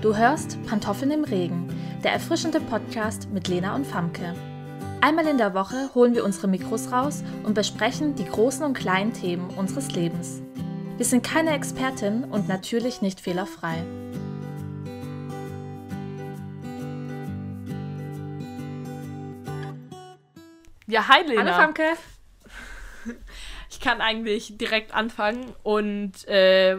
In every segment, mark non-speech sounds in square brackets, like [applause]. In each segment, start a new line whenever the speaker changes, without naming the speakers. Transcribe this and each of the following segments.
Du hörst Pantoffeln im Regen, der erfrischende Podcast mit Lena und Famke. Einmal in der Woche holen wir unsere Mikros raus und besprechen die großen und kleinen Themen unseres Lebens. Wir sind keine Expertin und natürlich nicht fehlerfrei.
Ja, hi Lena.
Hallo Famke.
Ich kann eigentlich direkt anfangen und äh,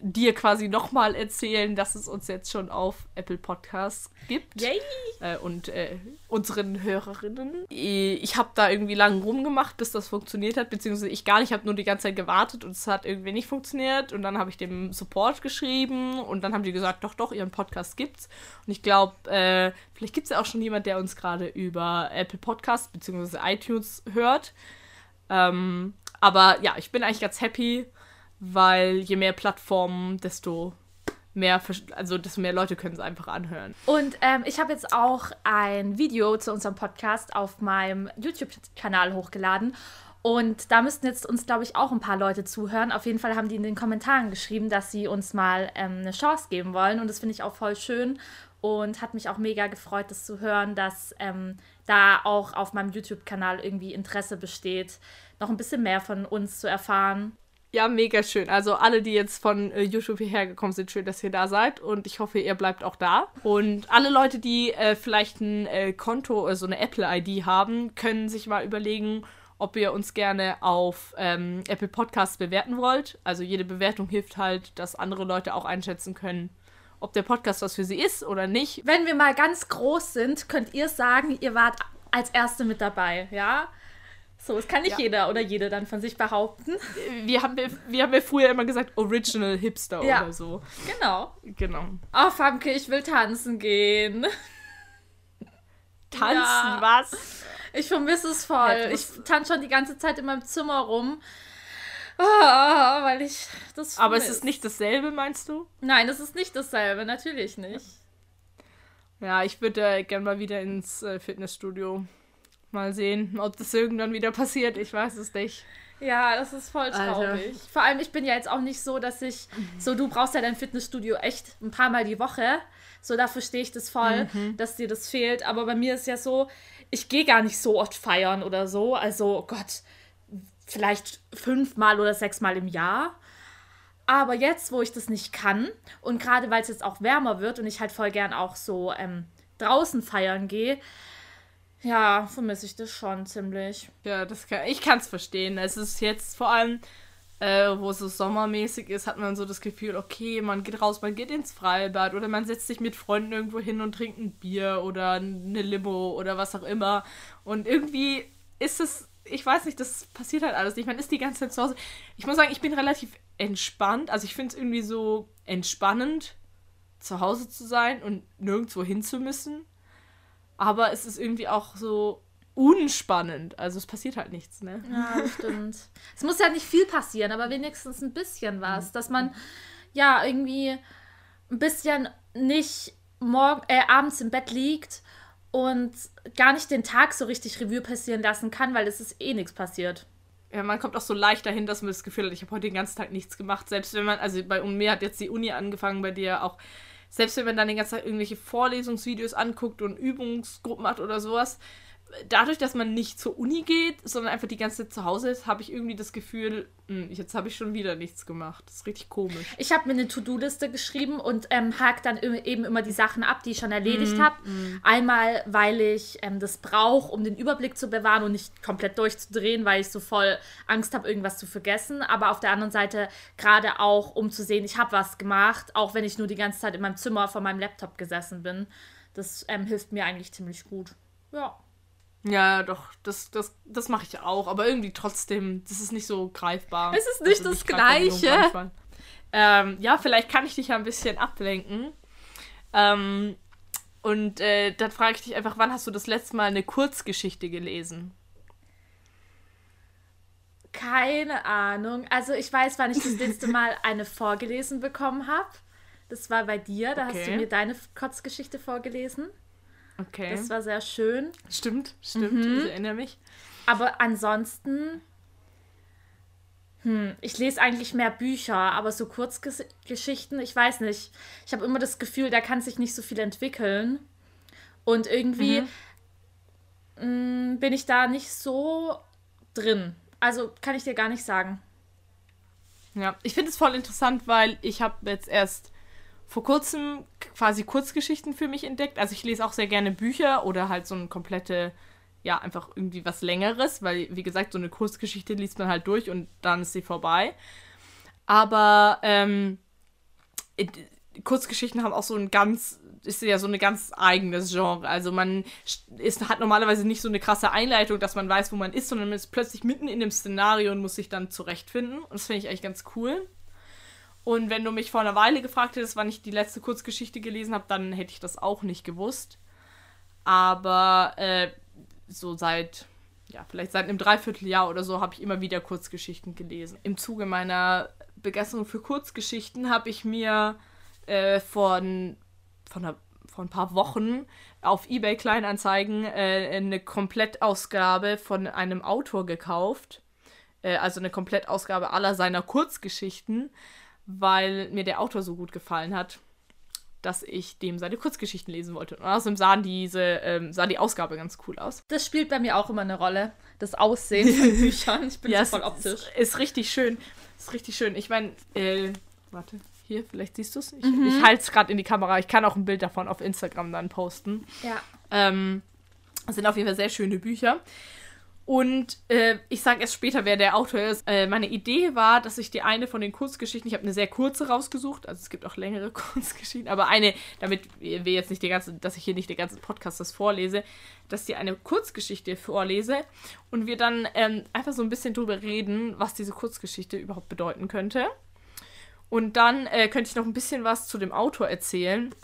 dir quasi nochmal erzählen, dass es uns jetzt schon auf Apple Podcasts gibt.
Yay!
Äh, und äh, unseren Hörerinnen. Ich habe da irgendwie lang rumgemacht, bis das funktioniert hat, beziehungsweise ich gar nicht, ich habe nur die ganze Zeit gewartet und es hat irgendwie nicht funktioniert. Und dann habe ich dem Support geschrieben und dann haben die gesagt, doch, doch, ihren Podcast gibt's. Und ich glaube, äh, vielleicht gibt es ja auch schon jemand, der uns gerade über Apple Podcasts beziehungsweise iTunes hört. Ähm, aber ja, ich bin eigentlich ganz happy, weil je mehr Plattformen, desto mehr, also desto mehr Leute können es einfach anhören.
Und ähm, ich habe jetzt auch ein Video zu unserem Podcast auf meinem YouTube-Kanal hochgeladen. Und da müssten jetzt uns, glaube ich, auch ein paar Leute zuhören. Auf jeden Fall haben die in den Kommentaren geschrieben, dass sie uns mal ähm, eine Chance geben wollen. Und das finde ich auch voll schön und hat mich auch mega gefreut, das zu hören, dass ähm, da auch auf meinem YouTube-Kanal irgendwie Interesse besteht, noch ein bisschen mehr von uns zu erfahren.
Ja, mega schön. Also alle, die jetzt von äh, YouTube hierher gekommen sind, schön, dass ihr da seid und ich hoffe, ihr bleibt auch da. Und alle Leute, die äh, vielleicht ein äh, Konto oder so eine Apple-ID haben, können sich mal überlegen, ob ihr uns gerne auf ähm, Apple Podcasts bewerten wollt. Also jede Bewertung hilft halt, dass andere Leute auch einschätzen können, ob der Podcast was für sie ist oder nicht.
Wenn wir mal ganz groß sind, könnt ihr sagen, ihr wart als Erste mit dabei, ja? So, das kann nicht ja. jeder oder jede dann von sich behaupten.
Wir haben, wir haben ja früher immer gesagt, Original Hipster ja. oder so.
Genau.
Genau.
Oh, Famke, ich will tanzen gehen.
Tanzen, ja. was?
Ich vermisse es voll. Ich tanze schon die ganze Zeit in meinem Zimmer rum. Oh, weil ich das.
Aber es ist nicht dasselbe, meinst du?
Nein, es ist nicht dasselbe, natürlich nicht.
Ja, ich würde äh, gerne mal wieder ins äh, Fitnessstudio. Mal sehen, ob das irgendwann wieder passiert. Ich weiß es nicht.
Ja, das ist voll traurig. Alter. Vor allem, ich bin ja jetzt auch nicht so, dass ich. So, du brauchst ja dein Fitnessstudio echt ein paar Mal die Woche. So, da verstehe ich das voll, mhm. dass dir das fehlt. Aber bei mir ist ja so, ich gehe gar nicht so oft feiern oder so. Also, oh Gott, vielleicht fünfmal oder sechsmal im Jahr. Aber jetzt, wo ich das nicht kann und gerade weil es jetzt auch wärmer wird und ich halt voll gern auch so ähm, draußen feiern gehe, ja, vermisse ich das schon ziemlich.
Ja, das kann, ich kann es verstehen. Es ist jetzt vor allem, äh, wo es so sommermäßig ist, hat man so das Gefühl, okay, man geht raus, man geht ins Freibad oder man setzt sich mit Freunden irgendwo hin und trinkt ein Bier oder eine Limo oder was auch immer. Und irgendwie ist es ich weiß nicht, das passiert halt alles nicht. Man ist die ganze Zeit zu Hause. Ich muss sagen, ich bin relativ entspannt. Also ich finde es irgendwie so entspannend, zu Hause zu sein und nirgendwo hin zu müssen. Aber es ist irgendwie auch so unspannend. Also es passiert halt nichts, ne?
Ja, stimmt. es muss ja nicht viel passieren, aber wenigstens ein bisschen was. Dass man ja irgendwie ein bisschen nicht morgen, äh, abends im Bett liegt und gar nicht den Tag so richtig Revue passieren lassen kann, weil es ist eh nichts passiert.
Ja, man kommt auch so leicht dahin, dass man das Gefühl hat, ich habe heute den ganzen Tag nichts gemacht. Selbst wenn man, also bei mir hat jetzt die Uni angefangen, bei dir auch, selbst wenn man dann den ganzen Tag irgendwelche Vorlesungsvideos anguckt und Übungsgruppen hat oder sowas, dadurch, dass man nicht zur Uni geht, sondern einfach die ganze Zeit zu Hause ist, habe ich irgendwie das Gefühl, mh, hm, jetzt habe ich schon wieder nichts gemacht. Das ist richtig komisch.
Ich habe mir eine To-Do-Liste geschrieben und ähm, hake dann eben immer die Sachen ab, die ich schon erledigt mm, habe. Mm. Einmal, weil ich ähm, das brauche, um den Überblick zu bewahren und nicht komplett durchzudrehen, weil ich so voll Angst habe, irgendwas zu vergessen. Aber auf der anderen Seite gerade auch, um zu sehen, ich habe was gemacht, auch wenn ich nur die ganze Zeit in meinem Zimmer vor meinem Laptop gesessen bin. Das ähm, hilft mir eigentlich ziemlich gut. Ja.
Ja, doch, das, das, das mache ich auch, aber irgendwie trotzdem, das ist nicht so greifbar.
Es ist nicht also das Gleiche.
Ähm, ja, vielleicht kann ich dich ja ein bisschen ablenken. Ähm, und äh, dann frage ich dich einfach, wann hast du das letzte Mal eine Kurzgeschichte gelesen?
Keine Ahnung. Also ich weiß, wann ich das letzte [laughs] Mal eine vorgelesen bekommen habe. Das war bei dir, da okay. hast du mir deine Kurzgeschichte vorgelesen. Okay. Das war sehr schön.
Stimmt, stimmt. Mhm. Ich erinnere mich.
Aber ansonsten Hm, ich lese eigentlich mehr Bücher, aber so Kurzgeschichten, ich weiß nicht. Ich habe immer das Gefühl, da kann sich nicht so viel entwickeln. Und irgendwie mhm. mh, hm, bin ich da nicht so drin. Also kann ich dir gar nicht sagen.
Ja, ich finde es voll interessant, weil ich habe jetzt erst vor kurzem quasi Kurzgeschichten für mich entdeckt. Also ich lese auch sehr gerne Bücher oder halt so eine komplette, ja, einfach irgendwie was Längeres, weil, wie gesagt, so eine Kurzgeschichte liest man halt durch und dann ist sie vorbei. Aber ähm, Kurzgeschichten haben auch so ein ganz, ist ja so ein ganz eigenes Genre. Also man ist, hat normalerweise nicht so eine krasse Einleitung, dass man weiß, wo man ist, sondern man ist plötzlich mitten in dem Szenario und muss sich dann zurechtfinden. Und das finde ich eigentlich ganz cool. Und wenn du mich vor einer Weile gefragt hättest, wann ich die letzte Kurzgeschichte gelesen habe, dann hätte ich das auch nicht gewusst. Aber äh, so seit, ja, vielleicht seit einem Dreivierteljahr oder so habe ich immer wieder Kurzgeschichten gelesen. Im Zuge meiner Begeisterung für Kurzgeschichten habe ich mir äh, von, von, einer, von ein paar Wochen auf eBay Kleinanzeigen äh, eine Komplettausgabe von einem Autor gekauft. Äh, also eine Komplettausgabe aller seiner Kurzgeschichten weil mir der Autor so gut gefallen hat, dass ich dem seine Kurzgeschichten lesen wollte. Und außerdem sahen diese, ähm, sah die Ausgabe ganz cool aus.
Das spielt bei mir auch immer eine Rolle. Das Aussehen von [laughs] Büchern. Ich bin
ja, so voll optisch. Ist, ist richtig schön. Ist richtig schön. Ich meine, äh, warte, hier, vielleicht siehst du es. Ich, mhm. ich halte es gerade in die Kamera. Ich kann auch ein Bild davon auf Instagram dann posten.
Ja.
Ähm, das sind auf jeden Fall sehr schöne Bücher. Und äh, ich sage erst später, wer der Autor ist. Äh, meine Idee war, dass ich die eine von den Kurzgeschichten, ich habe eine sehr kurze rausgesucht, also es gibt auch längere [laughs] Kurzgeschichten, aber eine, damit wir jetzt nicht die ganze, dass ich hier nicht den ganzen Podcast das vorlese, dass die eine Kurzgeschichte vorlese und wir dann ähm, einfach so ein bisschen drüber reden, was diese Kurzgeschichte überhaupt bedeuten könnte. Und dann äh, könnte ich noch ein bisschen was zu dem Autor erzählen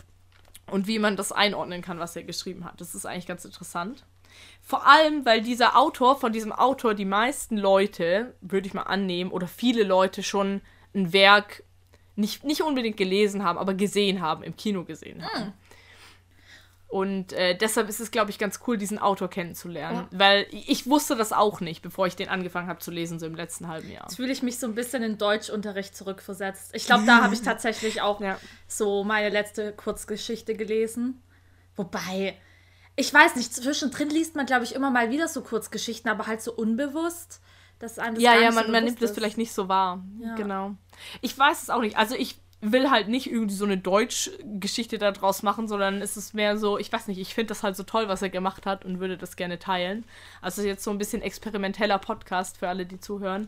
und wie man das einordnen kann, was er geschrieben hat. Das ist eigentlich ganz interessant. Vor allem, weil dieser Autor, von diesem Autor die meisten Leute, würde ich mal annehmen, oder viele Leute schon ein Werk nicht, nicht unbedingt gelesen haben, aber gesehen haben, im Kino gesehen haben. Mhm. Und äh, deshalb ist es, glaube ich, ganz cool, diesen Autor kennenzulernen. Ja. Weil ich wusste das auch nicht, bevor ich den angefangen habe zu lesen, so im letzten halben Jahr.
Jetzt fühle ich mich so ein bisschen in Deutschunterricht zurückversetzt. Ich glaube, da habe ich [laughs] tatsächlich auch ja. so meine letzte Kurzgeschichte gelesen. Wobei, ich weiß nicht, zwischendrin liest man, glaube ich, immer mal wieder so Kurzgeschichten, aber halt so unbewusst. Dass
einem das ja, ja, man, so man nimmt das vielleicht nicht so wahr. Ja. Genau. Ich weiß es auch nicht. Also ich will halt nicht irgendwie so eine Deutsch-Geschichte daraus machen, sondern es ist mehr so, ich weiß nicht, ich finde das halt so toll, was er gemacht hat und würde das gerne teilen. Also jetzt so ein bisschen experimenteller Podcast für alle, die zuhören.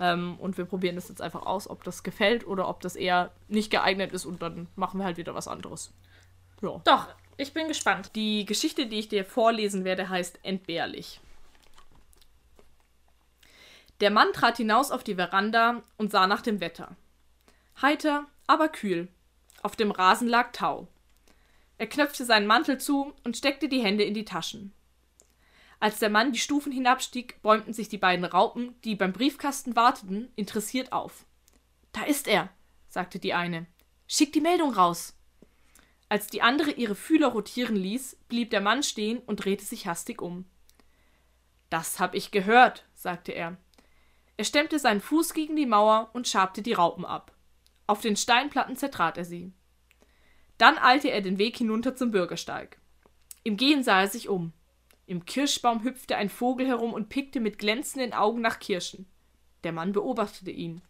Ähm, und wir probieren das jetzt einfach aus, ob das gefällt oder ob das eher nicht geeignet ist und dann machen wir halt wieder was anderes.
Ja. Doch, ich bin gespannt.
Die Geschichte, die ich dir vorlesen werde, heißt Entbehrlich. Der Mann trat hinaus auf die Veranda und sah nach dem Wetter. Heiter, aber kühl. Auf dem Rasen lag Tau. Er knöpfte seinen Mantel zu und steckte die Hände in die Taschen. Als der Mann die Stufen hinabstieg, bäumten sich die beiden Raupen, die beim Briefkasten warteten, interessiert auf. Da ist er, sagte die eine. Schick die Meldung raus. Als die andere ihre Fühler rotieren ließ, blieb der Mann stehen und drehte sich hastig um. Das hab ich gehört, sagte er. Er stemmte seinen Fuß gegen die Mauer und schabte die Raupen ab. Auf den Steinplatten zertrat er sie. Dann eilte er den Weg hinunter zum Bürgersteig. Im Gehen sah er sich um. Im Kirschbaum hüpfte ein Vogel herum und pickte mit glänzenden Augen nach Kirschen. Der Mann beobachtete ihn.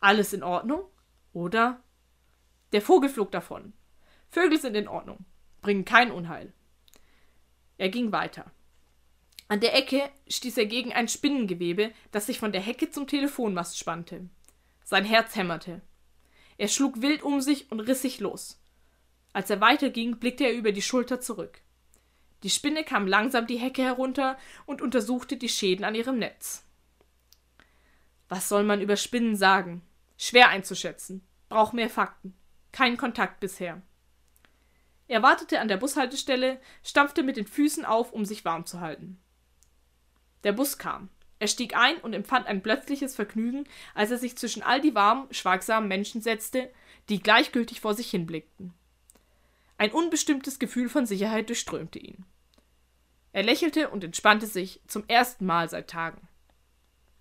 Alles in Ordnung? Oder? Der Vogel flog davon. Vögel sind in Ordnung, bringen kein Unheil. Er ging weiter. An der Ecke stieß er gegen ein Spinnengewebe, das sich von der Hecke zum Telefonmast spannte. Sein Herz hämmerte. Er schlug wild um sich und riss sich los. Als er weiterging, blickte er über die Schulter zurück. Die Spinne kam langsam die Hecke herunter und untersuchte die Schäden an ihrem Netz. Was soll man über Spinnen sagen? Schwer einzuschätzen. Braucht mehr Fakten. Kein Kontakt bisher. Er wartete an der Bushaltestelle, stampfte mit den Füßen auf, um sich warm zu halten. Der Bus kam. Er stieg ein und empfand ein plötzliches Vergnügen, als er sich zwischen all die warmen, schweigsamen Menschen setzte, die gleichgültig vor sich hinblickten. Ein unbestimmtes Gefühl von Sicherheit durchströmte ihn. Er lächelte und entspannte sich zum ersten Mal seit Tagen.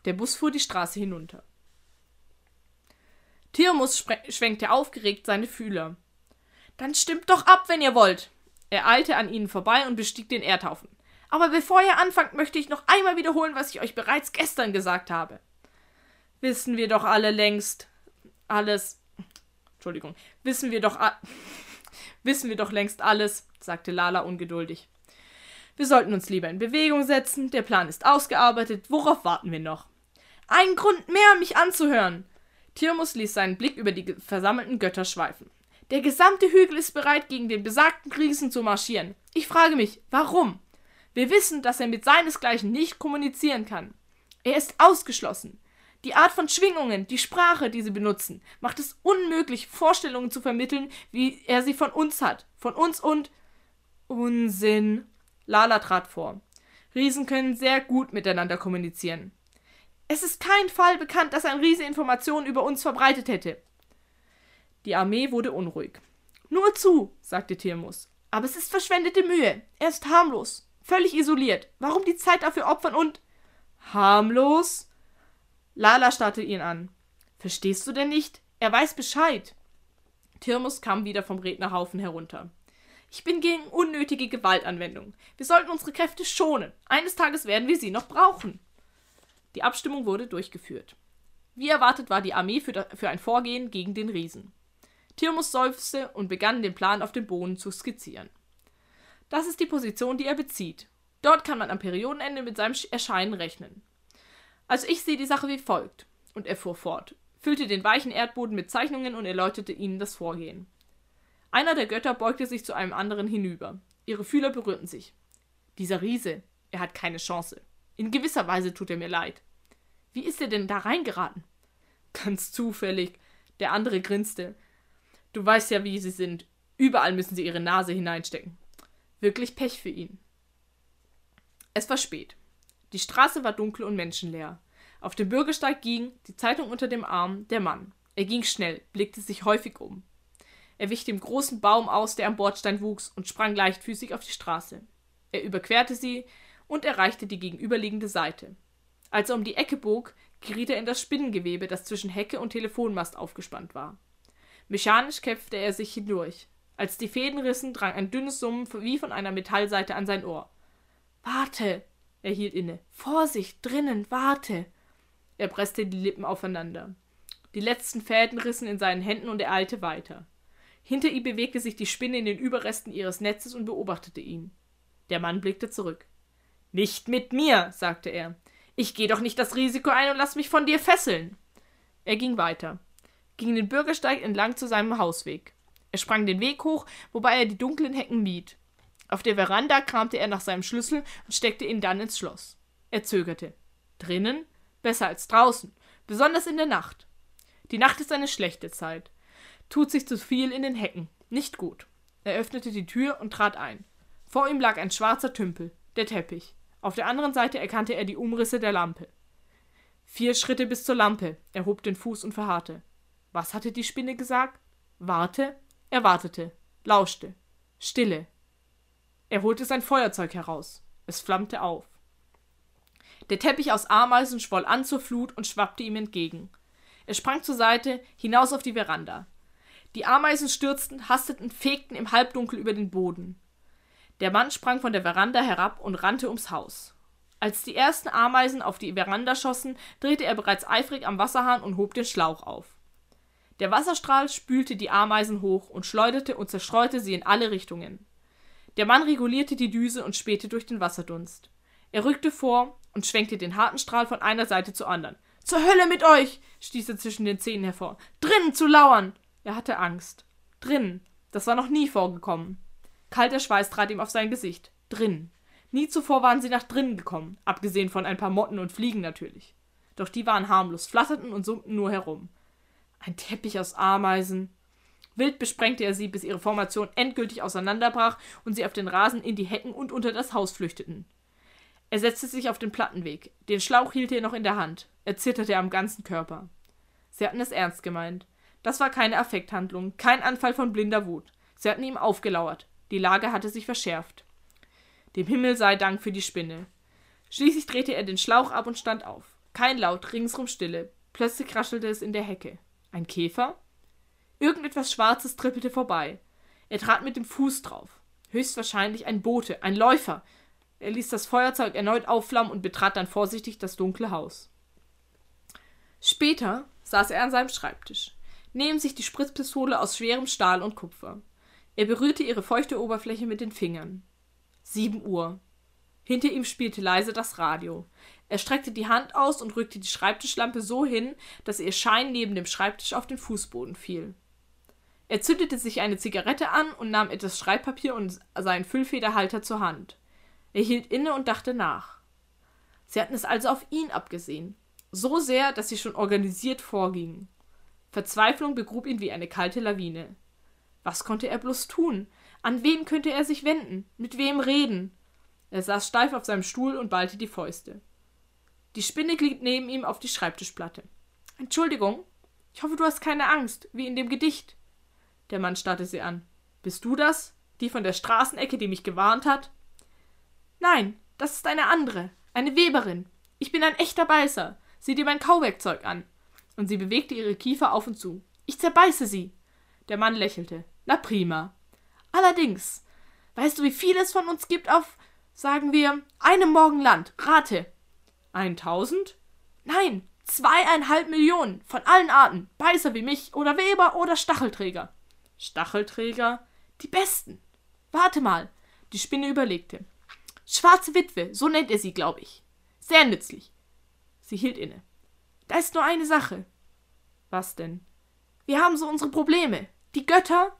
Der Bus fuhr die Straße hinunter. Tirmus schwenkte aufgeregt seine Fühler. Dann stimmt doch ab, wenn ihr wollt. Er eilte an ihnen vorbei und bestieg den Erdhaufen. Aber bevor ihr anfangt, möchte ich noch einmal wiederholen, was ich euch bereits gestern gesagt habe. Wissen wir doch alle längst. Alles. Entschuldigung. Wissen wir doch. [laughs] wissen wir doch längst alles, sagte Lala ungeduldig. Wir sollten uns lieber in Bewegung setzen. Der Plan ist ausgearbeitet. Worauf warten wir noch? Ein Grund mehr, mich anzuhören. Tirmus ließ seinen Blick über die versammelten Götter schweifen. Der gesamte Hügel ist bereit, gegen den besagten Riesen zu marschieren. Ich frage mich, warum? Wir wissen, dass er mit seinesgleichen nicht kommunizieren kann. Er ist ausgeschlossen. Die Art von Schwingungen, die Sprache, die sie benutzen, macht es unmöglich, Vorstellungen zu vermitteln, wie er sie von uns hat. Von uns und. Unsinn. Lala trat vor. Riesen können sehr gut miteinander kommunizieren. Es ist kein Fall bekannt, dass ein Riese Informationen über uns verbreitet hätte. Die Armee wurde unruhig. Nur zu, sagte Tirmus. Aber es ist verschwendete Mühe. Er ist harmlos, völlig isoliert. Warum die Zeit dafür opfern und. Harmlos? Lala starrte ihn an. Verstehst du denn nicht? Er weiß Bescheid. Tirmus kam wieder vom Rednerhaufen herunter. Ich bin gegen unnötige Gewaltanwendung. Wir sollten unsere Kräfte schonen. Eines Tages werden wir sie noch brauchen. Die Abstimmung wurde durchgeführt. Wie erwartet war die Armee für, für ein Vorgehen gegen den Riesen. Tirmus seufzte und begann den Plan auf dem Boden zu skizzieren. Das ist die Position, die er bezieht. Dort kann man am Periodenende mit seinem Erscheinen rechnen. Also ich sehe die Sache wie folgt. Und er fuhr fort, füllte den weichen Erdboden mit Zeichnungen und erläuterte ihnen das Vorgehen. Einer der Götter beugte sich zu einem anderen hinüber. Ihre Fühler berührten sich. Dieser Riese, er hat keine Chance. In gewisser Weise tut er mir leid. Wie ist er denn da reingeraten? Ganz zufällig. Der andere grinste. Du weißt ja, wie sie sind. Überall müssen sie ihre Nase hineinstecken. Wirklich Pech für ihn. Es war spät. Die Straße war dunkel und menschenleer. Auf dem Bürgersteig ging, die Zeitung unter dem Arm, der Mann. Er ging schnell, blickte sich häufig um. Er wich dem großen Baum aus, der am Bordstein wuchs, und sprang leichtfüßig auf die Straße. Er überquerte sie und erreichte die gegenüberliegende Seite. Als er um die Ecke bog, geriet er in das Spinnengewebe, das zwischen Hecke und Telefonmast aufgespannt war. Mechanisch kämpfte er sich hindurch. Als die Fäden rissen, drang ein dünnes Summen wie von einer Metallseite an sein Ohr. Warte! Er hielt inne. Vorsicht, drinnen, warte! Er presste die Lippen aufeinander. Die letzten Fäden rissen in seinen Händen und er eilte weiter. Hinter ihm bewegte sich die Spinne in den Überresten ihres Netzes und beobachtete ihn. Der Mann blickte zurück. Nicht mit mir, sagte er. Ich gehe doch nicht das Risiko ein und lass mich von dir fesseln. Er ging weiter, ging den Bürgersteig entlang zu seinem Hausweg. Er sprang den Weg hoch, wobei er die dunklen Hecken mied. Auf der Veranda kramte er nach seinem Schlüssel und steckte ihn dann ins Schloss. Er zögerte. Drinnen? Besser als draußen, besonders in der Nacht. Die Nacht ist eine schlechte Zeit. Tut sich zu viel in den Hecken. Nicht gut. Er öffnete die Tür und trat ein. Vor ihm lag ein schwarzer Tümpel, der Teppich. Auf der anderen Seite erkannte er die Umrisse der Lampe. Vier Schritte bis zur Lampe. Er hob den Fuß und verharrte. Was hatte die Spinne gesagt? Warte? Er wartete, lauschte. Stille. Er holte sein Feuerzeug heraus. Es flammte auf. Der Teppich aus Ameisen schwoll an zur Flut und schwappte ihm entgegen. Er sprang zur Seite, hinaus auf die Veranda. Die Ameisen stürzten, hasteten, fegten im Halbdunkel über den Boden. Der Mann sprang von der Veranda herab und rannte ums Haus. Als die ersten Ameisen auf die Veranda schossen, drehte er bereits eifrig am Wasserhahn und hob den Schlauch auf. Der Wasserstrahl spülte die Ameisen hoch und schleuderte und zerstreute sie in alle Richtungen. Der Mann regulierte die Düse und spähte durch den Wasserdunst. Er rückte vor und schwenkte den harten Strahl von einer Seite zur anderen. Zur Hölle mit euch! stieß er zwischen den Zähnen hervor. Drinnen zu lauern! Er hatte Angst. Drinnen. Das war noch nie vorgekommen. Kalter Schweiß trat ihm auf sein Gesicht. Drinnen. Nie zuvor waren sie nach drinnen gekommen, abgesehen von ein paar Motten und Fliegen natürlich. Doch die waren harmlos, flatterten und summten nur herum. Ein Teppich aus Ameisen. Wild besprengte er sie, bis ihre Formation endgültig auseinanderbrach und sie auf den Rasen in die Hecken und unter das Haus flüchteten. Er setzte sich auf den Plattenweg. Den Schlauch hielt er noch in der Hand. Er zitterte am ganzen Körper. Sie hatten es ernst gemeint. Das war keine Affekthandlung, kein Anfall von blinder Wut. Sie hatten ihm aufgelauert. Die Lage hatte sich verschärft. Dem Himmel sei Dank für die Spinne. Schließlich drehte er den Schlauch ab und stand auf. Kein Laut, ringsrum Stille. Plötzlich kraschelte es in der Hecke. Ein Käfer? Irgendetwas Schwarzes trippelte vorbei. Er trat mit dem Fuß drauf. Höchstwahrscheinlich ein Bote, ein Läufer. Er ließ das Feuerzeug erneut aufflammen und betrat dann vorsichtig das dunkle Haus. Später saß er an seinem Schreibtisch. Neben sich die Spritzpistole aus schwerem Stahl und Kupfer. Er berührte ihre feuchte Oberfläche mit den Fingern. Sieben Uhr. Hinter ihm spielte leise das Radio. Er streckte die Hand aus und rückte die Schreibtischlampe so hin, dass ihr Schein neben dem Schreibtisch auf den Fußboden fiel. Er zündete sich eine Zigarette an und nahm etwas Schreibpapier und seinen Füllfederhalter zur Hand. Er hielt inne und dachte nach. Sie hatten es also auf ihn abgesehen. So sehr, dass sie schon organisiert vorgingen. Verzweiflung begrub ihn wie eine kalte Lawine. Was konnte er bloß tun? An wen könnte er sich wenden? Mit wem reden? Er saß steif auf seinem Stuhl und ballte die Fäuste. Die Spinne glitt neben ihm auf die Schreibtischplatte. Entschuldigung, ich hoffe, du hast keine Angst, wie in dem Gedicht. Der Mann starrte sie an. Bist du das? Die von der Straßenecke, die mich gewarnt hat? Nein, das ist eine andere, eine Weberin. Ich bin ein echter Beißer. Sieh dir mein Kauwerkzeug an. Und sie bewegte ihre Kiefer auf und zu. Ich zerbeiße sie. Der Mann lächelte. Na prima. Allerdings, weißt du, wie viel es von uns gibt auf, sagen wir, einem Morgen Land? Rate. Eintausend? Nein, zweieinhalb Millionen von allen Arten. Beißer wie mich oder Weber oder Stachelträger. Stachelträger? Die besten. Warte mal. Die Spinne überlegte. Schwarze Witwe, so nennt er sie, glaube ich. Sehr nützlich. Sie hielt inne. Da ist nur eine Sache. Was denn? Wir haben so unsere Probleme. Die Götter.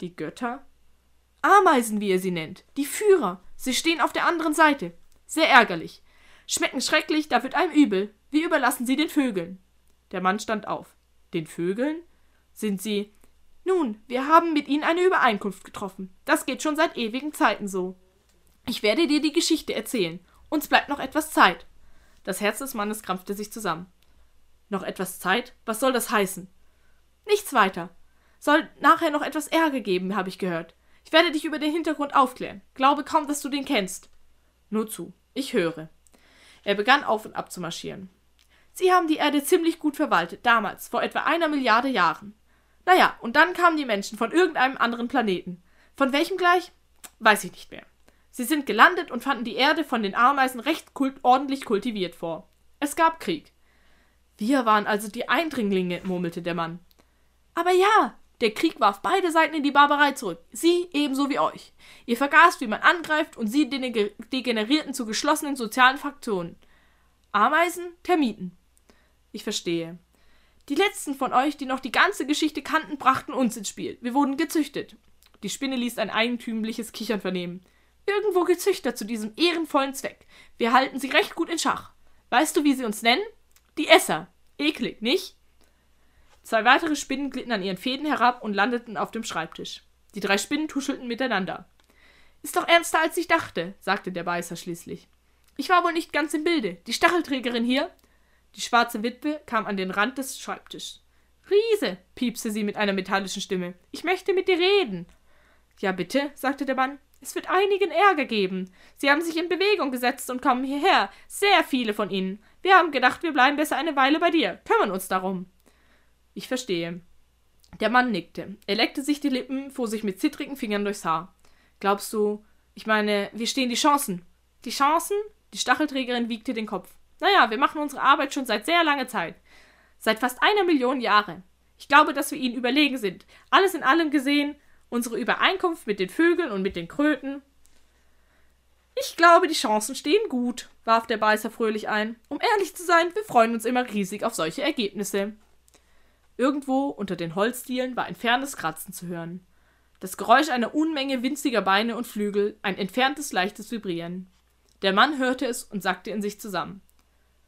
Die Götter? Ameisen, wie ihr sie nennt. Die Führer. Sie stehen auf der anderen Seite. Sehr ärgerlich. Schmecken schrecklich, da wird einem übel. Wir überlassen sie den Vögeln. Der Mann stand auf. Den Vögeln? Sind sie. Nun, wir haben mit ihnen eine Übereinkunft getroffen. Das geht schon seit ewigen Zeiten so. Ich werde dir die Geschichte erzählen. Uns bleibt noch etwas Zeit. Das Herz des Mannes krampfte sich zusammen. Noch etwas Zeit? Was soll das heißen? Nichts weiter. Soll nachher noch etwas Ärger geben, habe ich gehört. Ich werde dich über den Hintergrund aufklären. Glaube kaum, dass du den kennst. Nur zu. Ich höre. Er begann auf und ab zu marschieren. Sie haben die Erde ziemlich gut verwaltet, damals, vor etwa einer Milliarde Jahren. Naja, und dann kamen die Menschen von irgendeinem anderen Planeten. Von welchem gleich? Weiß ich nicht mehr. Sie sind gelandet und fanden die Erde von den Ameisen recht kult ordentlich kultiviert vor. Es gab Krieg. Wir waren also die Eindringlinge, murmelte der Mann. Aber ja, der Krieg warf beide Seiten in die Barbarei zurück. Sie ebenso wie euch. Ihr vergaßt, wie man angreift, und sie degenerierten zu geschlossenen sozialen Fraktionen. Ameisen, Termiten. Ich verstehe. Die letzten von euch, die noch die ganze Geschichte kannten, brachten uns ins Spiel. Wir wurden gezüchtet. Die Spinne ließ ein eigentümliches Kichern vernehmen. Irgendwo gezüchtet zu diesem ehrenvollen Zweck. Wir halten sie recht gut in Schach. Weißt du, wie sie uns nennen? Die Esser. Eklig, nicht? Zwei weitere Spinnen glitten an ihren Fäden herab und landeten auf dem Schreibtisch. Die drei Spinnen tuschelten miteinander. Ist doch ernster, als ich dachte, sagte der Beißer schließlich. Ich war wohl nicht ganz im Bilde. Die Stachelträgerin hier? Die schwarze Witwe kam an den Rand des Schreibtischs. Riese, piepste sie mit einer metallischen Stimme. Ich möchte mit dir reden. Ja, bitte, sagte der Mann. Es wird einigen Ärger geben. Sie haben sich in Bewegung gesetzt und kommen hierher. Sehr viele von ihnen. Wir haben gedacht, wir bleiben besser eine Weile bei dir. Kümmern uns darum. Ich verstehe. Der Mann nickte. Er leckte sich die Lippen, fuhr sich mit zittrigen Fingern durchs Haar. Glaubst du, ich meine, wie stehen die Chancen? Die Chancen? Die Stachelträgerin wiegte den Kopf. Naja, wir machen unsere Arbeit schon seit sehr langer Zeit. Seit fast einer Million Jahre. Ich glaube, dass wir ihnen überlegen sind. Alles in allem gesehen unsere Übereinkunft mit den Vögeln und mit den Kröten. Ich glaube, die Chancen stehen gut, warf der Beißer fröhlich ein. Um ehrlich zu sein, wir freuen uns immer riesig auf solche Ergebnisse. Irgendwo unter den Holzdielen war ein fernes Kratzen zu hören. Das Geräusch einer Unmenge winziger Beine und Flügel, ein entferntes leichtes Vibrieren. Der Mann hörte es und sackte in sich zusammen.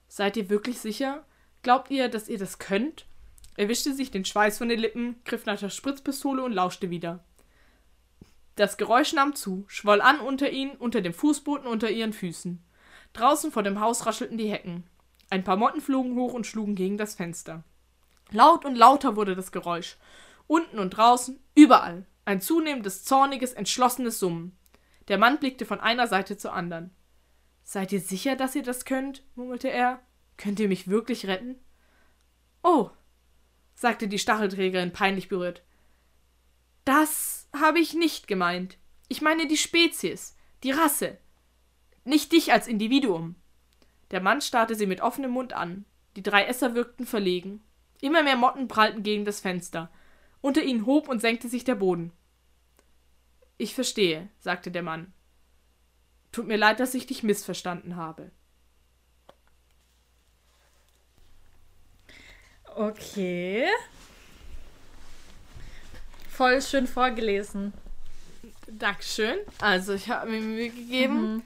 Seid ihr wirklich sicher? Glaubt ihr, dass ihr das könnt? Er wischte sich den Schweiß von den Lippen, griff nach der Spritzpistole und lauschte wieder. Das Geräusch nahm zu, schwoll an unter ihnen, unter dem Fußboden unter ihren Füßen. Draußen vor dem Haus raschelten die Hecken. Ein paar Motten flogen hoch und schlugen gegen das Fenster. Laut und lauter wurde das Geräusch. Unten und draußen, überall. Ein zunehmendes, zorniges, entschlossenes Summen. Der Mann blickte von einer Seite zur anderen. Seid ihr sicher, dass ihr das könnt? murmelte er. Könnt ihr mich wirklich retten? Oh, sagte die Stachelträgerin peinlich berührt. Das habe ich nicht gemeint. Ich meine die Spezies, die Rasse. Nicht dich als Individuum. Der Mann starrte sie mit offenem Mund an. Die drei Esser wirkten verlegen. Immer mehr Motten prallten gegen das Fenster. Unter ihnen hob und senkte sich der Boden. Ich verstehe, sagte der Mann. Tut mir leid, dass ich dich missverstanden habe.
Okay. Voll schön vorgelesen.
Dankeschön. Also, ich habe mir Mühe gegeben. Mhm.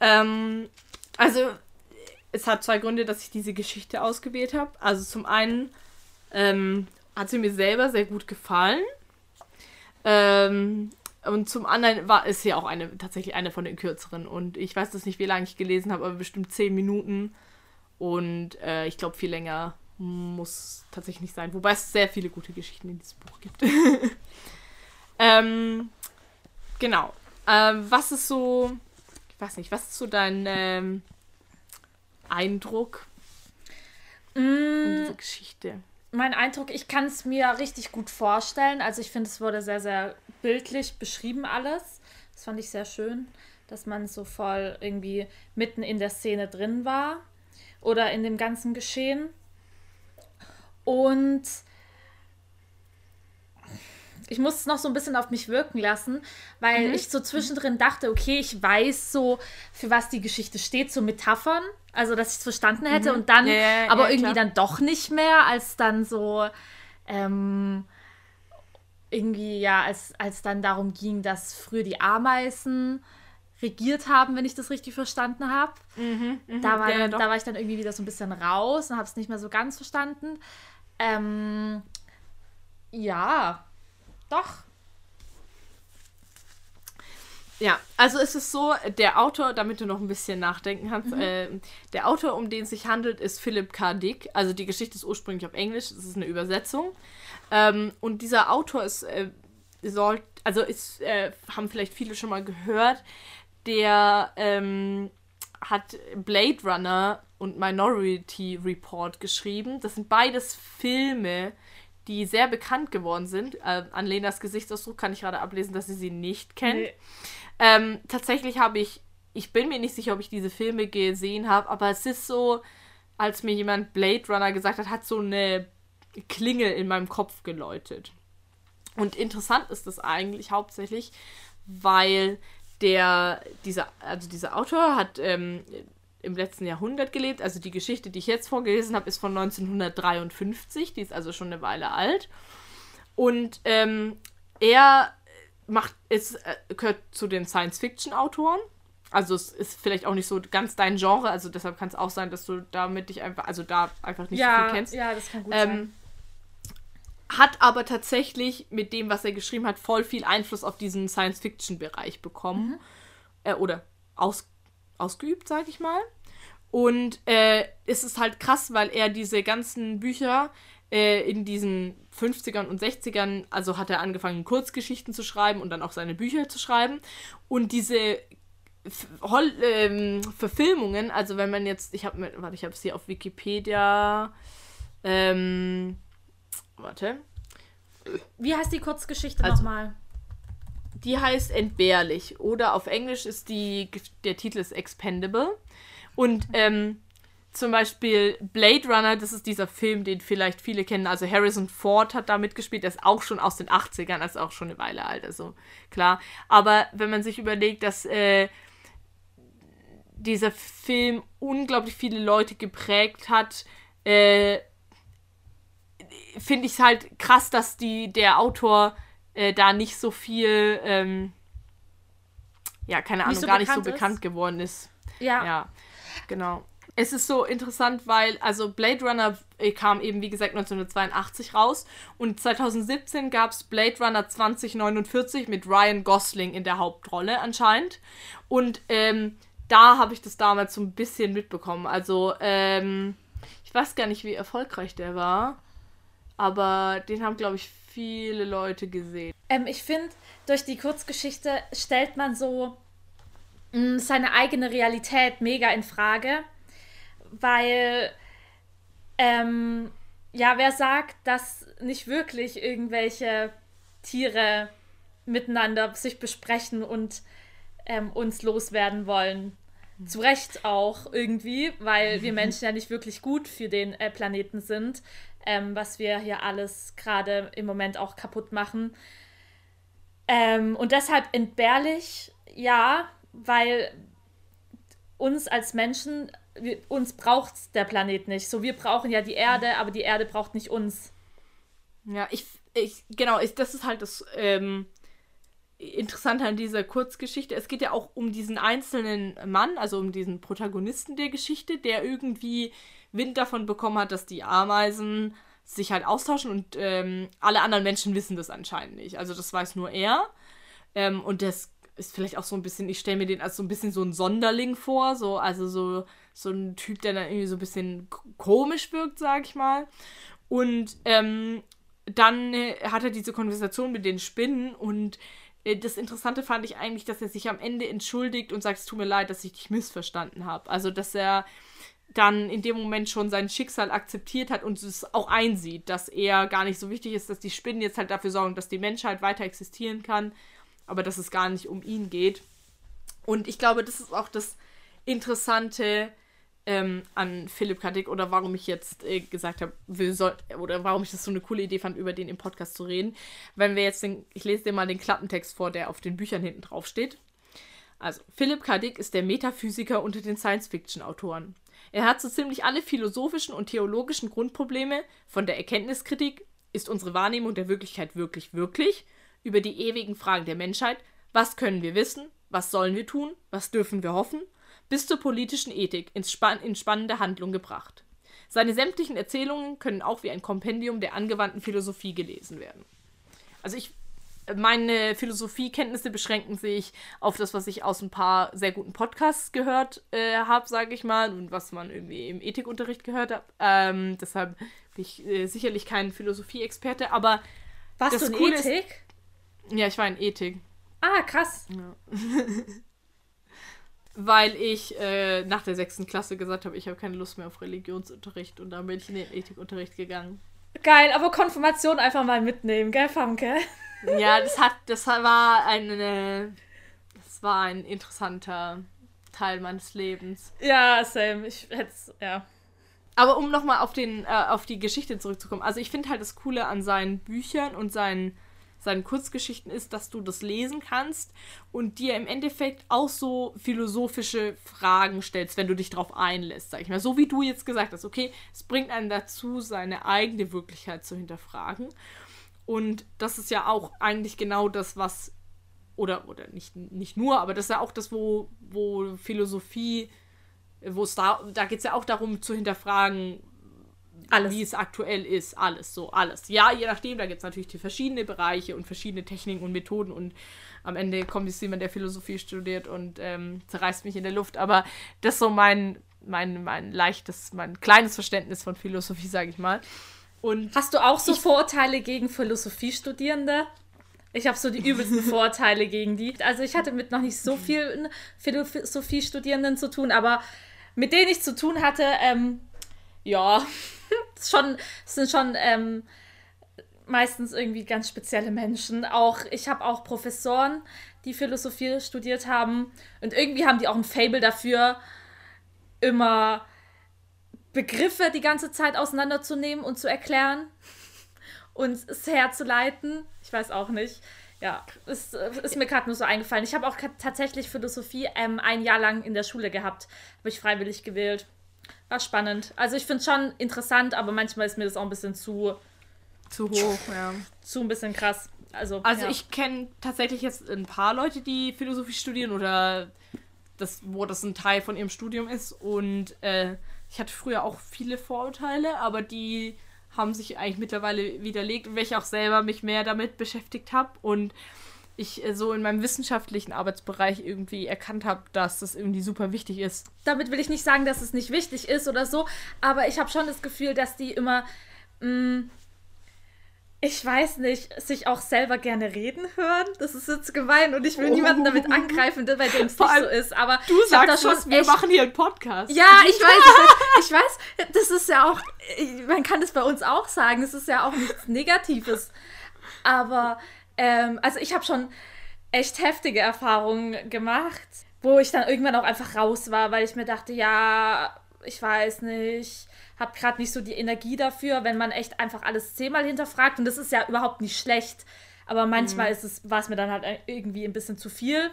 Ähm, also, es hat zwei Gründe, dass ich diese Geschichte ausgewählt habe. Also, zum einen ähm, hat sie mir selber sehr gut gefallen. Ähm, und zum anderen war es ja auch eine tatsächlich eine von den kürzeren. Und ich weiß das nicht, wie lange ich gelesen habe, aber bestimmt zehn Minuten. Und äh, ich glaube, viel länger muss tatsächlich nicht sein. Wobei es sehr viele gute Geschichten in diesem Buch gibt. [laughs] ähm, genau. Ähm, was ist so, ich weiß nicht, was ist so dein ähm, Eindruck
mm, von dieser Geschichte? Mein Eindruck, ich kann es mir richtig gut vorstellen. Also ich finde, es wurde sehr, sehr bildlich beschrieben alles. Das fand ich sehr schön, dass man so voll irgendwie mitten in der Szene drin war oder in dem ganzen Geschehen. Und ich muss es noch so ein bisschen auf mich wirken lassen, weil mhm. ich so zwischendrin dachte, okay, ich weiß so, für was die Geschichte steht, so Metaphern, also dass ich es verstanden hätte mhm. und dann, ja, ja, aber ja, irgendwie klar. dann doch nicht mehr, als dann so, ähm, irgendwie, ja, als, als dann darum ging, dass früher die Ameisen regiert haben, wenn ich das richtig verstanden habe. Mhm, mh, da, war da war ich dann irgendwie wieder so ein bisschen raus und habe es nicht mehr so ganz verstanden. Ähm, ja, doch.
Ja, also es ist so, der Autor, damit du noch ein bisschen nachdenken kannst, mhm. äh, der Autor, um den es sich handelt, ist Philip K. Dick. Also die Geschichte ist ursprünglich auf Englisch, es ist eine Übersetzung. Ähm, und dieser Autor ist, äh, soll, also ist, äh, haben vielleicht viele schon mal gehört, der ähm, hat Blade Runner und Minority Report geschrieben. Das sind beides Filme, die sehr bekannt geworden sind. Äh, an Lenas Gesichtsausdruck kann ich gerade ablesen, dass sie sie nicht kennt. Nee. Ähm, tatsächlich habe ich, ich bin mir nicht sicher, ob ich diese Filme gesehen habe, aber es ist so, als mir jemand Blade Runner gesagt hat, hat so eine Klingel in meinem Kopf geläutet. Und interessant ist das eigentlich hauptsächlich, weil der, dieser, also dieser Autor hat ähm, im letzten Jahrhundert gelebt. Also die Geschichte, die ich jetzt vorgelesen habe, ist von 1953. Die ist also schon eine Weile alt. Und ähm, er macht, ist, äh, gehört zu den Science-Fiction-Autoren. Also es ist vielleicht auch nicht so ganz dein Genre, also deshalb kann es auch sein, dass du damit dich einfach, also da einfach nicht
ja,
so viel kennst.
Ja, das kann gut ähm, sein.
Hat aber tatsächlich mit dem, was er geschrieben hat, voll viel Einfluss auf diesen Science-Fiction-Bereich bekommen. Mhm. Äh, oder aus, ausgeübt, sag ich mal. Und äh, es ist halt krass, weil er diese ganzen Bücher äh, in diesen 50ern und 60ern, also hat er angefangen, Kurzgeschichten zu schreiben und dann auch seine Bücher zu schreiben. Und diese Hol ähm, Verfilmungen, also wenn man jetzt, ich habe, warte, ich habe es hier auf Wikipedia, ähm, warte.
Wie heißt die Kurzgeschichte also, nochmal?
Die heißt Entbehrlich oder auf Englisch ist die, der Titel ist Expendable. Und ähm, zum Beispiel Blade Runner, das ist dieser Film, den vielleicht viele kennen. Also Harrison Ford hat da mitgespielt, der ist auch schon aus den 80ern, also auch schon eine Weile alt, also klar. Aber wenn man sich überlegt, dass äh, dieser Film unglaublich viele Leute geprägt hat, äh, finde ich es halt krass, dass die, der Autor äh, da nicht so viel, ähm, ja, keine Ahnung, nicht so gar nicht so bekannt geworden ist.
Ja.
ja. Genau. Es ist so interessant, weil, also Blade Runner äh, kam eben, wie gesagt, 1982 raus und 2017 gab es Blade Runner 2049 mit Ryan Gosling in der Hauptrolle anscheinend. Und ähm, da habe ich das damals so ein bisschen mitbekommen. Also, ähm, ich weiß gar nicht, wie erfolgreich der war, aber den haben, glaube ich, viele Leute gesehen.
Ähm, ich finde, durch die Kurzgeschichte stellt man so Mm, seine eigene Realität mega in Frage, weil ähm, ja, wer sagt, dass nicht wirklich irgendwelche Tiere miteinander sich besprechen und ähm, uns loswerden wollen? Zu Recht auch irgendwie, weil wir [laughs] Menschen ja nicht wirklich gut für den äh, Planeten sind, ähm, was wir hier alles gerade im Moment auch kaputt machen. Ähm, und deshalb entbehrlich, ja, weil uns als Menschen, wir, uns braucht der Planet nicht. So, wir brauchen ja die Erde, aber die Erde braucht nicht uns.
Ja, ich, ich genau, ich, das ist halt das ähm, Interessante an dieser Kurzgeschichte. Es geht ja auch um diesen einzelnen Mann, also um diesen Protagonisten der Geschichte, der irgendwie Wind davon bekommen hat, dass die Ameisen sich halt austauschen und ähm, alle anderen Menschen wissen das anscheinend nicht. Also das weiß nur er. Ähm, und das ist vielleicht auch so ein bisschen, ich stelle mir den als so ein bisschen so ein Sonderling vor, so, also so, so ein Typ, der dann irgendwie so ein bisschen komisch wirkt, sag ich mal. Und ähm, dann äh, hat er diese Konversation mit den Spinnen und äh, das Interessante fand ich eigentlich, dass er sich am Ende entschuldigt und sagt, es tut mir leid, dass ich dich missverstanden habe. Also, dass er dann in dem Moment schon sein Schicksal akzeptiert hat und es auch einsieht, dass er gar nicht so wichtig ist, dass die Spinnen jetzt halt dafür sorgen, dass die Menschheit weiter existieren kann, aber dass es gar nicht um ihn geht. Und ich glaube, das ist auch das Interessante ähm, an Philipp K. Dick oder warum ich jetzt äh, gesagt habe, oder warum ich das so eine coole Idee fand, über den im Podcast zu reden. Wenn wir jetzt den, ich lese dir mal den Klappentext vor, der auf den Büchern hinten drauf steht. Also, Philipp K. Dick ist der Metaphysiker unter den Science-Fiction-Autoren. Er hat so ziemlich alle philosophischen und theologischen Grundprobleme. Von der Erkenntniskritik, ist unsere Wahrnehmung der Wirklichkeit wirklich wirklich, über die ewigen Fragen der Menschheit, was können wir wissen, was sollen wir tun, was dürfen wir hoffen, bis zur politischen Ethik ins Span in spannende Handlung gebracht. Seine sämtlichen Erzählungen können auch wie ein Kompendium der angewandten Philosophie gelesen werden. Also ich meine Philosophiekenntnisse beschränken sich auf das, was ich aus ein paar sehr guten Podcasts gehört äh, habe, sage ich mal, und was man irgendwie im Ethikunterricht gehört hat. Ähm, deshalb bin ich äh, sicherlich kein Philosophie-Experte, aber. Warst du in Coole Ethik? Ist, ja, ich war in Ethik.
Ah, krass.
Ja. [laughs] Weil ich äh, nach der sechsten Klasse gesagt habe, ich habe keine Lust mehr auf Religionsunterricht und dann bin ich in den Ethikunterricht gegangen.
Geil, aber Konfirmation einfach mal mitnehmen, gell, Famke?
Ja, das hat, das war eine, das war ein interessanter Teil meines Lebens.
Ja, same. Ich hätte ja.
Aber um nochmal auf den, äh, auf die Geschichte zurückzukommen, also ich finde halt das Coole an seinen Büchern und seinen, seinen Kurzgeschichten ist, dass du das lesen kannst und dir im Endeffekt auch so philosophische Fragen stellst, wenn du dich darauf einlässt, sag ich mal. So wie du jetzt gesagt hast, okay, es bringt einen dazu, seine eigene Wirklichkeit zu hinterfragen. Und das ist ja auch eigentlich genau das, was, oder, oder nicht, nicht nur, aber das ist ja auch das, wo, wo Philosophie, wo es da, da geht es ja auch darum zu hinterfragen, alles. wie es aktuell ist, alles, so, alles. Ja, je nachdem, da gibt es natürlich die verschiedenen Bereiche und verschiedene Techniken und Methoden und am Ende kommt jetzt jemand, der Philosophie studiert und ähm, zerreißt mich in der Luft, aber das ist so mein, mein, mein leichtes, mein kleines Verständnis von Philosophie, sage ich mal.
Und Hast du auch so Vorurteile gegen Philosophiestudierende? Ich habe so die übelsten [laughs] Vorurteile gegen die. Also ich hatte mit noch nicht so vielen Philosophiestudierenden zu tun, aber mit denen ich zu tun hatte, ähm, ja, [laughs] schon, sind schon ähm, meistens irgendwie ganz spezielle Menschen. Auch ich habe auch Professoren, die Philosophie studiert haben und irgendwie haben die auch ein Fable dafür, immer Begriffe die ganze Zeit auseinanderzunehmen und zu erklären [laughs] und es herzuleiten. Ich weiß auch nicht. Ja, es ist mir gerade nur so eingefallen. Ich habe auch tatsächlich Philosophie ähm, ein Jahr lang in der Schule gehabt. Habe ich freiwillig gewählt. War spannend. Also ich finde es schon interessant, aber manchmal ist mir das auch ein bisschen zu...
Zu hoch, ja.
Zu ein bisschen krass. Also,
also ja. ich kenne tatsächlich jetzt ein paar Leute, die Philosophie studieren oder das, wo das ein Teil von ihrem Studium ist. Und äh, ich hatte früher auch viele Vorurteile, aber die haben sich eigentlich mittlerweile widerlegt und welche auch selber mich mehr damit beschäftigt habe und ich äh, so in meinem wissenschaftlichen Arbeitsbereich irgendwie erkannt habe, dass das irgendwie super wichtig ist.
Damit will ich nicht sagen, dass es nicht wichtig ist oder so, aber ich habe schon das Gefühl, dass die immer mh, mm, ich weiß nicht, sich auch selber gerne reden hören. Das ist jetzt gemein und ich will oh. niemanden damit [laughs] angreifen, weil dem es nicht so ist. Aber
du sagst das schon, wir machen hier einen Podcast.
Ja, [laughs] ich weiß, ich weiß, das ist ja auch, man kann das bei uns auch sagen, es ist ja auch nichts Negatives. Aber, ähm, also ich habe schon echt heftige Erfahrungen gemacht, wo ich dann irgendwann auch einfach raus war, weil ich mir dachte, ja, ich weiß nicht habe gerade nicht so die Energie dafür, wenn man echt einfach alles zehnmal hinterfragt. Und das ist ja überhaupt nicht schlecht. Aber manchmal mhm. ist es, war es mir dann halt irgendwie ein bisschen zu viel.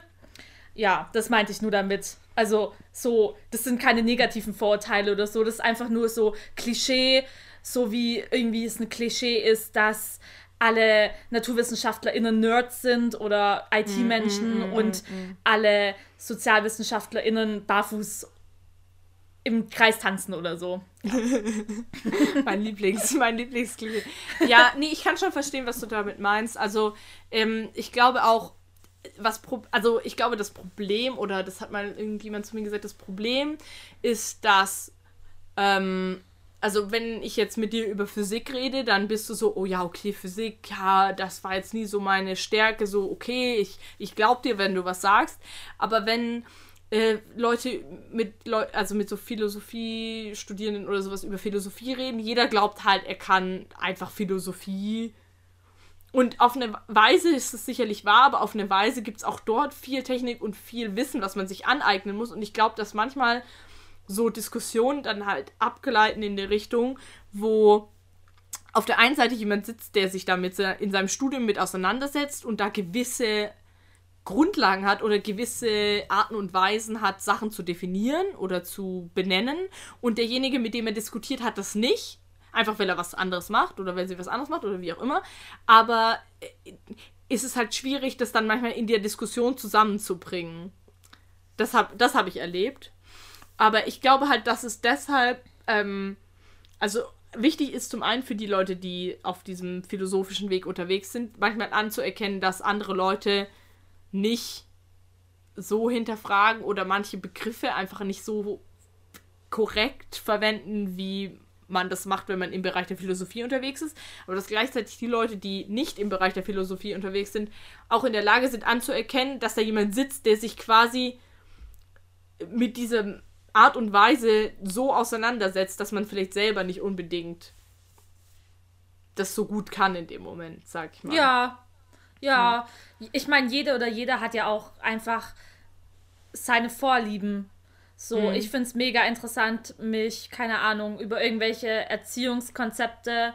Ja, das meinte ich nur damit. Also, so, das sind keine negativen Vorurteile oder so. Das ist einfach nur so Klischee, so wie irgendwie es ein Klischee ist, dass alle NaturwissenschaftlerInnen Nerds sind oder IT-Menschen mm, mm, mm, und mm. alle SozialwissenschaftlerInnen barfuß im Kreis tanzen oder so. Ja. [laughs]
mein Lieblings, mein Lieblingsklischee. Ja, nee, ich kann schon verstehen, was du damit meinst. Also, ähm, ich glaube auch, was also ich glaube, das Problem, oder das hat mal irgendjemand zu mir gesagt, das Problem ist, dass ähm, also wenn ich jetzt mit dir über Physik rede, dann bist du so, oh ja, okay, Physik, ja, das war jetzt nie so meine Stärke, so, okay, ich, ich glaub dir, wenn du was sagst. Aber wenn äh, Leute mit Leu also mit so Philosophie-Studierenden oder sowas über Philosophie reden. Jeder glaubt halt, er kann einfach Philosophie. Und auf eine Weise ist es sicherlich wahr, aber auf eine Weise gibt es auch dort viel Technik und viel Wissen, was man sich aneignen muss. Und ich glaube, dass manchmal so Diskussionen dann halt abgeleiten in der Richtung, wo auf der einen Seite jemand sitzt, der sich damit in seinem Studium mit auseinandersetzt und da gewisse Grundlagen hat oder gewisse Arten und Weisen hat, Sachen zu definieren oder zu benennen. Und derjenige, mit dem er diskutiert, hat das nicht. Einfach weil er was anderes macht oder weil sie was anderes macht oder wie auch immer. Aber äh, ist es halt schwierig, das dann manchmal in der Diskussion zusammenzubringen. Das habe das hab ich erlebt. Aber ich glaube halt, dass es deshalb, ähm, also wichtig ist zum einen für die Leute, die auf diesem philosophischen Weg unterwegs sind, manchmal anzuerkennen, dass andere Leute nicht so hinterfragen oder manche Begriffe einfach nicht so korrekt verwenden, wie man das macht, wenn man im Bereich der Philosophie unterwegs ist, aber dass gleichzeitig die Leute, die nicht im Bereich der Philosophie unterwegs sind, auch in der Lage sind anzuerkennen, dass da jemand sitzt, der sich quasi mit dieser Art und Weise so auseinandersetzt, dass man vielleicht selber nicht unbedingt das so gut kann in dem Moment, sag ich mal.
Ja, ja, ich meine, jede oder jeder hat ja auch einfach seine Vorlieben. So, mhm. ich finde es mega interessant, mich, keine Ahnung, über irgendwelche Erziehungskonzepte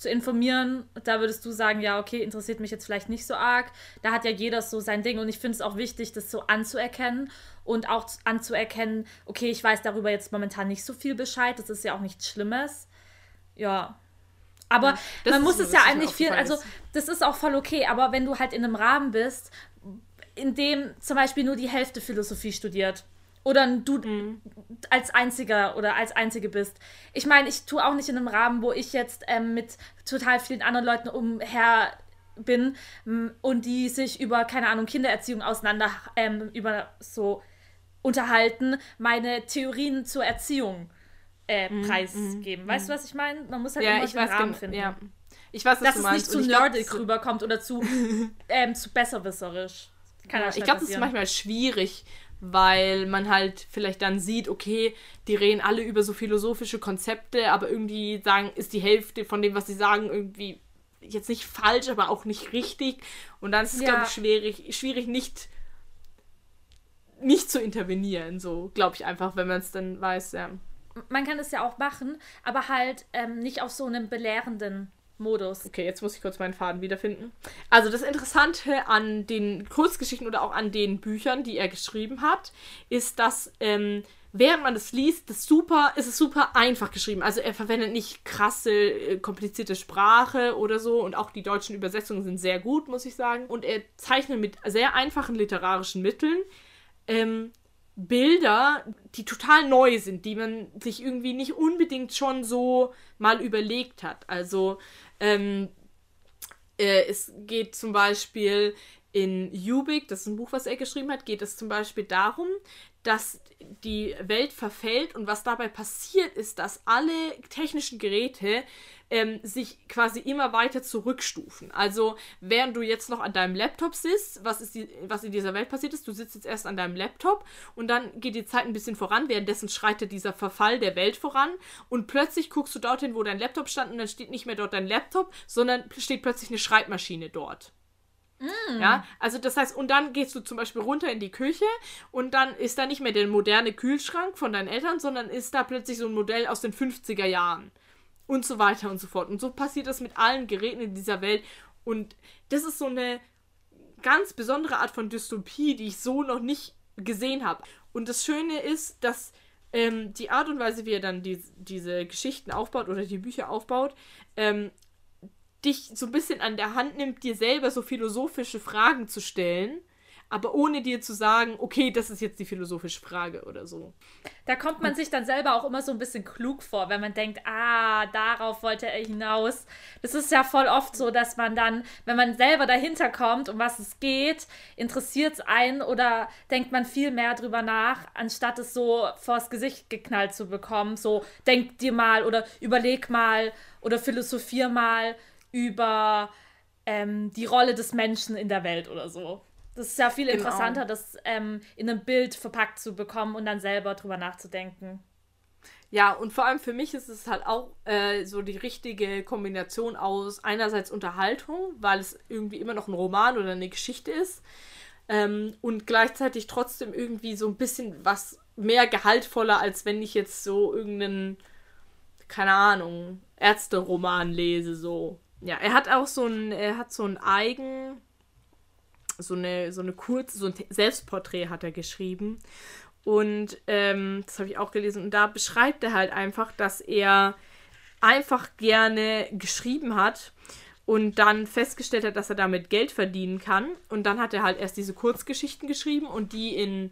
zu informieren. Da würdest du sagen, ja, okay, interessiert mich jetzt vielleicht nicht so arg. Da hat ja jeder so sein Ding und ich finde es auch wichtig, das so anzuerkennen und auch anzuerkennen, okay, ich weiß darüber jetzt momentan nicht so viel Bescheid, das ist ja auch nichts Schlimmes. Ja, aber ja, man muss es ja eigentlich viel, also das ist auch voll okay, aber wenn du halt in einem Rahmen bist, in dem zum Beispiel nur die Hälfte Philosophie studiert oder du mhm. als einziger oder als einzige bist. Ich meine, ich tue auch nicht in einem Rahmen, wo ich jetzt ähm, mit total vielen anderen Leuten umher bin und die sich über, keine Ahnung, Kindererziehung auseinander ähm, über so unterhalten, meine Theorien zur Erziehung äh, mhm, preisgeben. Mm, weißt du, was ich meine? Man muss halt ja, immer den weiß, Rahmen finden. Ja. Ich weiß, was Dass du es nicht zu nerdig glaub, rüberkommt oder zu, [laughs] ähm, zu besserwisserisch.
Kann ja, ich glaube, das ist manchmal schwierig, weil man halt vielleicht dann sieht, okay, die reden alle über so philosophische Konzepte, aber irgendwie sagen, ist die Hälfte von dem, was sie sagen, irgendwie jetzt nicht falsch, aber auch nicht richtig. Und dann ist es, ja. glaube ich, schwierig, schwierig nicht, nicht zu intervenieren, so, glaube ich einfach, wenn man es dann weiß, ja
man kann es ja auch machen, aber halt ähm, nicht auf so einem belehrenden Modus.
Okay, jetzt muss ich kurz meinen Faden wiederfinden. Also das Interessante an den Kurzgeschichten oder auch an den Büchern, die er geschrieben hat, ist, dass ähm, während man das liest, das super, ist es super einfach geschrieben. Also er verwendet nicht krasse, äh, komplizierte Sprache oder so und auch die deutschen Übersetzungen sind sehr gut, muss ich sagen. Und er zeichnet mit sehr einfachen literarischen Mitteln ähm, Bilder, die total neu sind, die man sich irgendwie nicht unbedingt schon so mal überlegt hat. Also ähm, äh, es geht zum Beispiel in Ubik, das ist ein Buch, was er geschrieben hat, geht es zum Beispiel darum, dass die Welt verfällt und was dabei passiert ist, dass alle technischen Geräte ähm, sich quasi immer weiter zurückstufen. Also, während du jetzt noch an deinem Laptop sitzt, was, ist die, was in dieser Welt passiert ist, du sitzt jetzt erst an deinem Laptop und dann geht die Zeit ein bisschen voran, währenddessen schreitet dieser Verfall der Welt voran und plötzlich guckst du dorthin, wo dein Laptop stand und dann steht nicht mehr dort dein Laptop, sondern steht plötzlich eine Schreibmaschine dort. Mm. Ja, also das heißt, und dann gehst du zum Beispiel runter in die Küche und dann ist da nicht mehr der moderne Kühlschrank von deinen Eltern, sondern ist da plötzlich so ein Modell aus den 50er Jahren. Und so weiter und so fort. Und so passiert das mit allen Geräten in dieser Welt. Und das ist so eine ganz besondere Art von Dystopie, die ich so noch nicht gesehen habe. Und das Schöne ist, dass ähm, die Art und Weise, wie er dann die, diese Geschichten aufbaut oder die Bücher aufbaut, ähm, dich so ein bisschen an der Hand nimmt, dir selber so philosophische Fragen zu stellen, aber ohne dir zu sagen, okay, das ist jetzt die philosophische Frage oder so.
Da kommt man sich dann selber auch immer so ein bisschen klug vor, wenn man denkt, ah, darauf wollte er hinaus. Das ist ja voll oft so, dass man dann, wenn man selber dahinter kommt, um was es geht, interessiert es einen oder denkt man viel mehr drüber nach, anstatt es so vors Gesicht geknallt zu bekommen. So, denk dir mal oder überleg mal oder philosophier mal über ähm, die Rolle des Menschen in der Welt oder so. Das ist ja viel genau. interessanter, das ähm, in einem Bild verpackt zu bekommen und dann selber drüber nachzudenken.
Ja, und vor allem für mich ist es halt auch äh, so die richtige Kombination aus einerseits Unterhaltung, weil es irgendwie immer noch ein Roman oder eine Geschichte ist, ähm, und gleichzeitig trotzdem irgendwie so ein bisschen was mehr gehaltvoller, als wenn ich jetzt so irgendeinen, keine Ahnung, Ärzte-Roman lese, so. Ja, er hat auch so ein, er hat so ein eigen, so eine, so eine kurze, so ein Selbstporträt hat er geschrieben. Und ähm, das habe ich auch gelesen. Und da beschreibt er halt einfach, dass er einfach gerne geschrieben hat und dann festgestellt hat, dass er damit Geld verdienen kann. Und dann hat er halt erst diese Kurzgeschichten geschrieben und die in,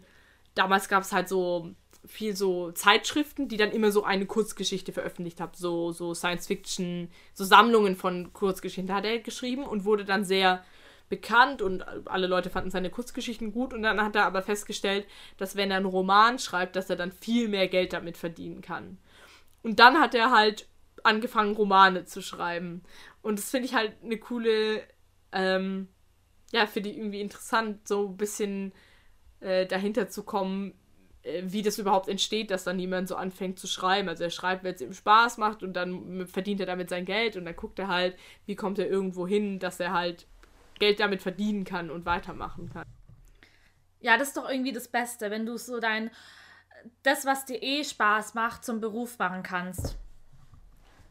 damals gab es halt so viel so Zeitschriften, die dann immer so eine Kurzgeschichte veröffentlicht haben, so, so Science-Fiction, so Sammlungen von Kurzgeschichten. Hat er geschrieben und wurde dann sehr bekannt und alle Leute fanden seine Kurzgeschichten gut und dann hat er aber festgestellt, dass wenn er einen Roman schreibt, dass er dann viel mehr Geld damit verdienen kann. Und dann hat er halt angefangen, Romane zu schreiben. Und das finde ich halt eine coole, ähm, ja, finde ich irgendwie interessant, so ein bisschen äh, dahinter zu kommen, äh, wie das überhaupt entsteht, dass dann jemand so anfängt zu schreiben. Also er schreibt, wenn es ihm Spaß macht und dann verdient er damit sein Geld und dann guckt er halt, wie kommt er irgendwo hin, dass er halt Geld damit verdienen kann und weitermachen kann.
Ja, das ist doch irgendwie das Beste, wenn du so dein, das, was dir eh Spaß macht, zum Beruf machen kannst.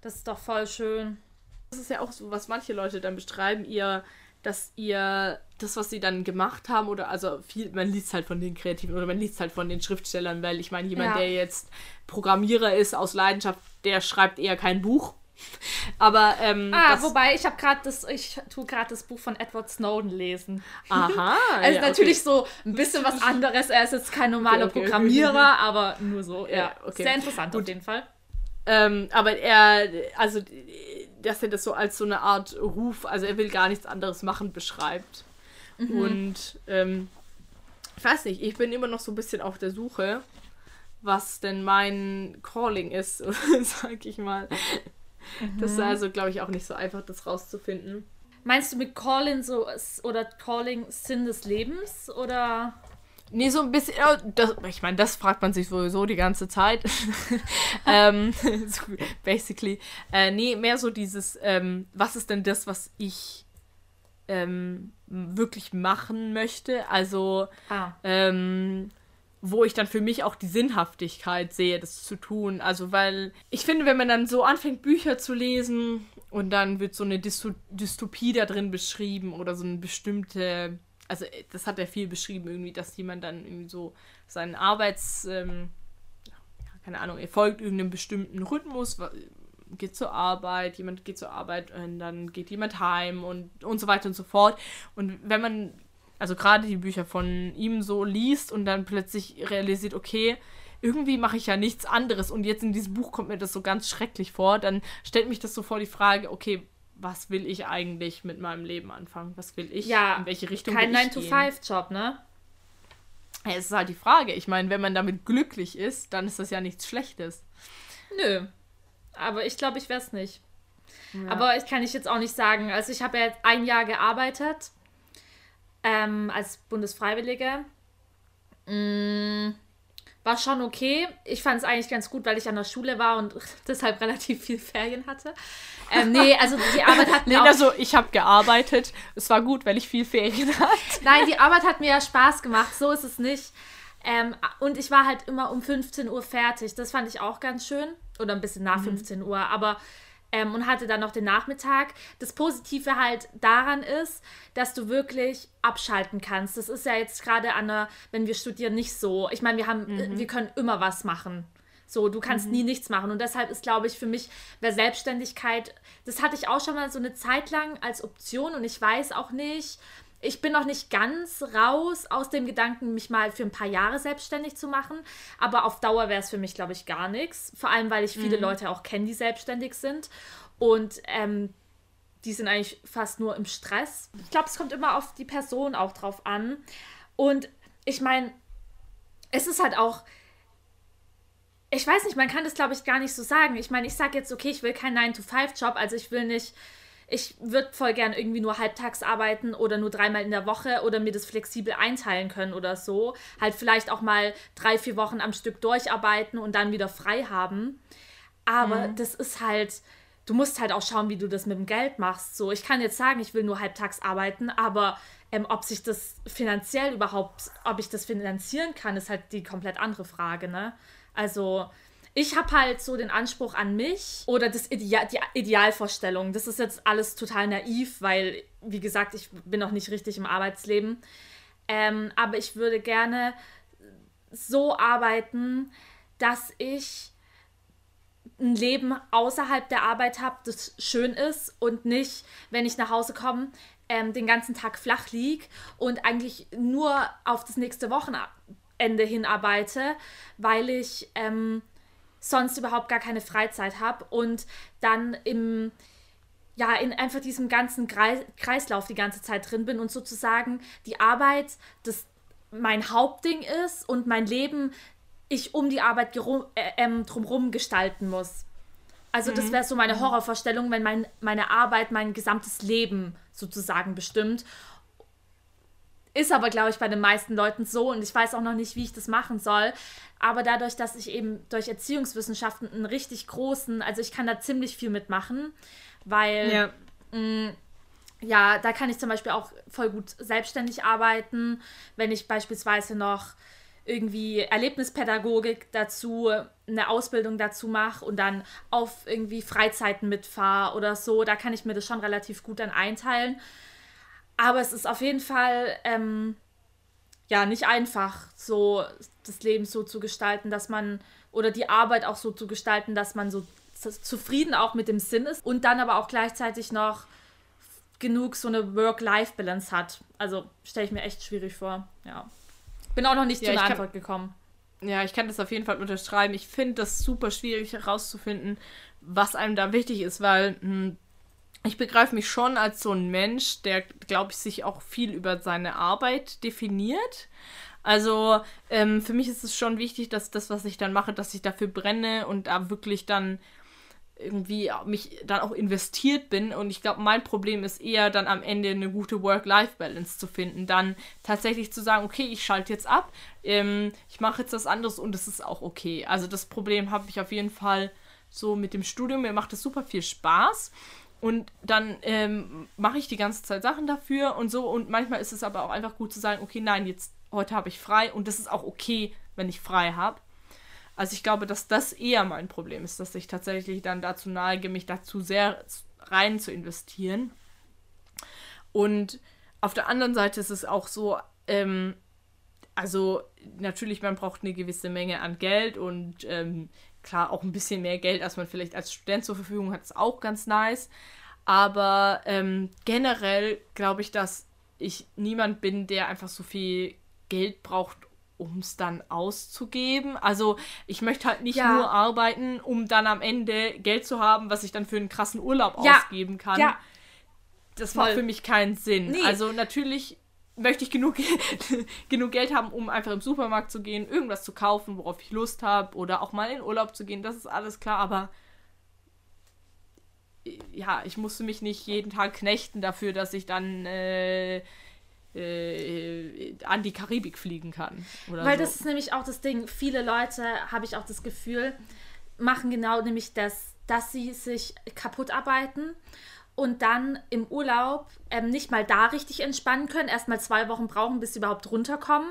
Das ist doch voll schön.
Das ist ja auch so, was manche Leute dann beschreiben, ihr dass ihr das, was sie dann gemacht haben, oder also viel, man liest halt von den Kreativen oder man liest halt von den Schriftstellern, weil ich meine, jemand, ja. der jetzt Programmierer ist aus Leidenschaft, der schreibt eher kein Buch. [laughs] Aber ähm,
ah, wobei ich habe gerade das, ich tue gerade das Buch von Edward Snowden lesen.
Aha. [laughs]
also ja, natürlich okay. so ein bisschen was anderes. Er ist jetzt kein normaler okay, okay, Programmierer, [laughs] aber nur so. Ja, okay. Sehr interessant Gut. auf jeden Fall.
Ähm, aber er, also dass er das so als so eine Art Ruf, also er will gar nichts anderes machen, beschreibt. Mhm. Und ähm, ich weiß nicht, ich bin immer noch so ein bisschen auf der Suche, was denn mein Calling ist, sag ich mal. Mhm. Das ist also, glaube ich, auch nicht so einfach, das rauszufinden.
Meinst du mit Calling so oder Calling Sinn des Lebens oder?
Nee, so ein bisschen. Das, ich meine, das fragt man sich sowieso die ganze Zeit. [laughs] ähm, [laughs] basically. Äh, nee, mehr so dieses, ähm, was ist denn das, was ich ähm, wirklich machen möchte? Also, ah. ähm, wo ich dann für mich auch die Sinnhaftigkeit sehe, das zu tun. Also, weil ich finde, wenn man dann so anfängt, Bücher zu lesen und dann wird so eine Dystopie da drin beschrieben oder so eine bestimmte also äh, das hat er viel beschrieben, irgendwie, dass jemand dann irgendwie so seinen Arbeits, ähm, keine Ahnung, er folgt irgendeinem bestimmten Rhythmus, geht zur Arbeit, jemand geht zur Arbeit und dann geht jemand heim und, und so weiter und so fort. Und wenn man, also gerade die Bücher von ihm so liest und dann plötzlich realisiert, okay, irgendwie mache ich ja nichts anderes und jetzt in diesem Buch kommt mir das so ganz schrecklich vor, dann stellt mich das so vor die Frage, okay, was will ich eigentlich mit meinem Leben anfangen? Was will ich?
Ja, in welche Richtung kein will ich 9-to-5-Job, ne?
Ja, es ist halt die Frage. Ich meine, wenn man damit glücklich ist, dann ist das ja nichts Schlechtes.
Nö. Aber ich glaube, ich wäre es nicht. Ja. Aber ich kann ich jetzt auch nicht sagen. Also ich habe ja jetzt ein Jahr gearbeitet ähm, als Bundesfreiwillige. Mm, war schon okay. Ich fand es eigentlich ganz gut, weil ich an der Schule war und [laughs] deshalb relativ viel Ferien hatte. Ähm, nee, also die Arbeit hat [laughs]
mir. Nee, also ich habe gearbeitet. Es war gut, weil ich viel Ferien hatte. [laughs]
Nein, die Arbeit hat mir ja Spaß gemacht. So ist es nicht. Ähm, und ich war halt immer um 15 Uhr fertig. Das fand ich auch ganz schön. Oder ein bisschen nach mhm. 15 Uhr. Aber ähm, und hatte dann noch den Nachmittag. Das Positive halt daran ist, dass du wirklich abschalten kannst. Das ist ja jetzt gerade an der, wenn wir studieren, nicht so. Ich meine, wir haben, mhm. wir können immer was machen. So, du kannst mhm. nie nichts machen. Und deshalb ist, glaube ich, für mich wäre Selbstständigkeit, das hatte ich auch schon mal so eine Zeit lang als Option und ich weiß auch nicht, ich bin noch nicht ganz raus aus dem Gedanken, mich mal für ein paar Jahre selbstständig zu machen. Aber auf Dauer wäre es für mich, glaube ich, gar nichts. Vor allem, weil ich viele mhm. Leute auch kenne, die selbstständig sind. Und ähm, die sind eigentlich fast nur im Stress. Ich glaube, es kommt immer auf die Person auch drauf an. Und ich meine, es ist halt auch. Ich weiß nicht, man kann das, glaube ich, gar nicht so sagen. Ich meine, ich sage jetzt, okay, ich will keinen 9-to-5-Job, also ich will nicht ich würde voll gern irgendwie nur halbtags arbeiten oder nur dreimal in der Woche oder mir das flexibel einteilen können oder so. Halt vielleicht auch mal drei, vier Wochen am Stück durcharbeiten und dann wieder frei haben. Aber mhm. das ist halt, du musst halt auch schauen, wie du das mit dem Geld machst. So, ich kann jetzt sagen, ich will nur halbtags arbeiten, aber ähm, ob sich das finanziell überhaupt, ob ich das finanzieren kann, ist halt die komplett andere Frage, ne? Also, ich habe halt so den Anspruch an mich oder das Ideal, die Idealvorstellung. Das ist jetzt alles total naiv, weil, wie gesagt, ich bin noch nicht richtig im Arbeitsleben. Ähm, aber ich würde gerne so arbeiten, dass ich ein Leben außerhalb der Arbeit habe, das schön ist und nicht, wenn ich nach Hause komme, ähm, den ganzen Tag flach liege und eigentlich nur auf das nächste Wochenende hinarbeite, weil ich ähm, sonst überhaupt gar keine Freizeit habe und dann im ja, in einfach diesem ganzen Kreislauf die ganze Zeit drin bin und sozusagen die Arbeit das mein Hauptding ist und mein Leben ich um die Arbeit äh, ähm, drumherum gestalten muss. Also das mhm. wäre so meine mhm. Horrorvorstellung, wenn mein, meine Arbeit mein gesamtes Leben sozusagen bestimmt. Ist aber, glaube ich, bei den meisten Leuten so und ich weiß auch noch nicht, wie ich das machen soll. Aber dadurch, dass ich eben durch Erziehungswissenschaften einen richtig großen, also ich kann da ziemlich viel mitmachen, weil ja. Mh, mm, ja, da kann ich zum Beispiel auch voll gut selbstständig arbeiten, wenn ich beispielsweise noch irgendwie Erlebnispädagogik dazu, eine Ausbildung dazu mache und dann auf irgendwie Freizeiten mitfahre oder so. Da kann ich mir das schon relativ gut dann einteilen. Aber es ist auf jeden Fall ähm, ja nicht einfach, so das Leben so zu gestalten, dass man oder die Arbeit auch so zu gestalten, dass man so zufrieden auch mit dem Sinn ist und dann aber auch gleichzeitig noch genug so eine Work-Life-Balance hat. Also stelle ich mir echt schwierig vor. Ja. Bin auch noch nicht ja, zu einer Antwort gekommen.
Ja, ich kann das auf jeden Fall unterschreiben. Ich finde das super schwierig herauszufinden, was einem da wichtig ist, weil mh, hm, ich begreife mich schon als so ein Mensch, der, glaube ich, sich auch viel über seine Arbeit definiert. Also ähm, für mich ist es schon wichtig, dass das, was ich dann mache, dass ich dafür brenne und da wirklich dann irgendwie mich dann auch investiert bin. Und ich glaube, mein Problem ist eher dann am Ende eine gute Work-Life-Balance zu finden. Dann tatsächlich zu sagen, okay, ich schalte jetzt ab, ähm, ich mache jetzt was anderes und es ist auch okay. Also das Problem habe ich auf jeden Fall so mit dem Studium. Mir macht es super viel Spaß. Und dann ähm, mache ich die ganze Zeit Sachen dafür und so. Und manchmal ist es aber auch einfach gut zu sagen, okay, nein, jetzt heute habe ich frei und das ist auch okay, wenn ich frei habe. Also ich glaube, dass das eher mein Problem ist, dass ich tatsächlich dann dazu neige, mich dazu sehr rein zu investieren. Und auf der anderen Seite ist es auch so, ähm, also natürlich, man braucht eine gewisse Menge an Geld und ähm, Klar, auch ein bisschen mehr Geld, als man vielleicht als Student zur Verfügung hat, ist auch ganz nice. Aber ähm, generell glaube ich, dass ich niemand bin, der einfach so viel Geld braucht, um es dann auszugeben. Also ich möchte halt nicht ja. nur arbeiten, um dann am Ende Geld zu haben, was ich dann für einen krassen Urlaub ja. ausgeben kann. Ja. Das Voll. macht für mich keinen Sinn. Nee. Also natürlich möchte ich genug, [laughs] genug Geld haben, um einfach im Supermarkt zu gehen, irgendwas zu kaufen, worauf ich Lust habe oder auch mal in Urlaub zu gehen. Das ist alles klar, aber ja, ich musste mich nicht jeden Tag knechten dafür, dass ich dann äh, äh, an die Karibik fliegen kann.
Weil so. das ist nämlich auch das Ding, viele Leute, habe ich auch das Gefühl, machen genau nämlich das, dass sie sich kaputt arbeiten und dann im Urlaub ähm, nicht mal da richtig entspannen können, erstmal zwei Wochen brauchen, bis sie überhaupt runterkommen.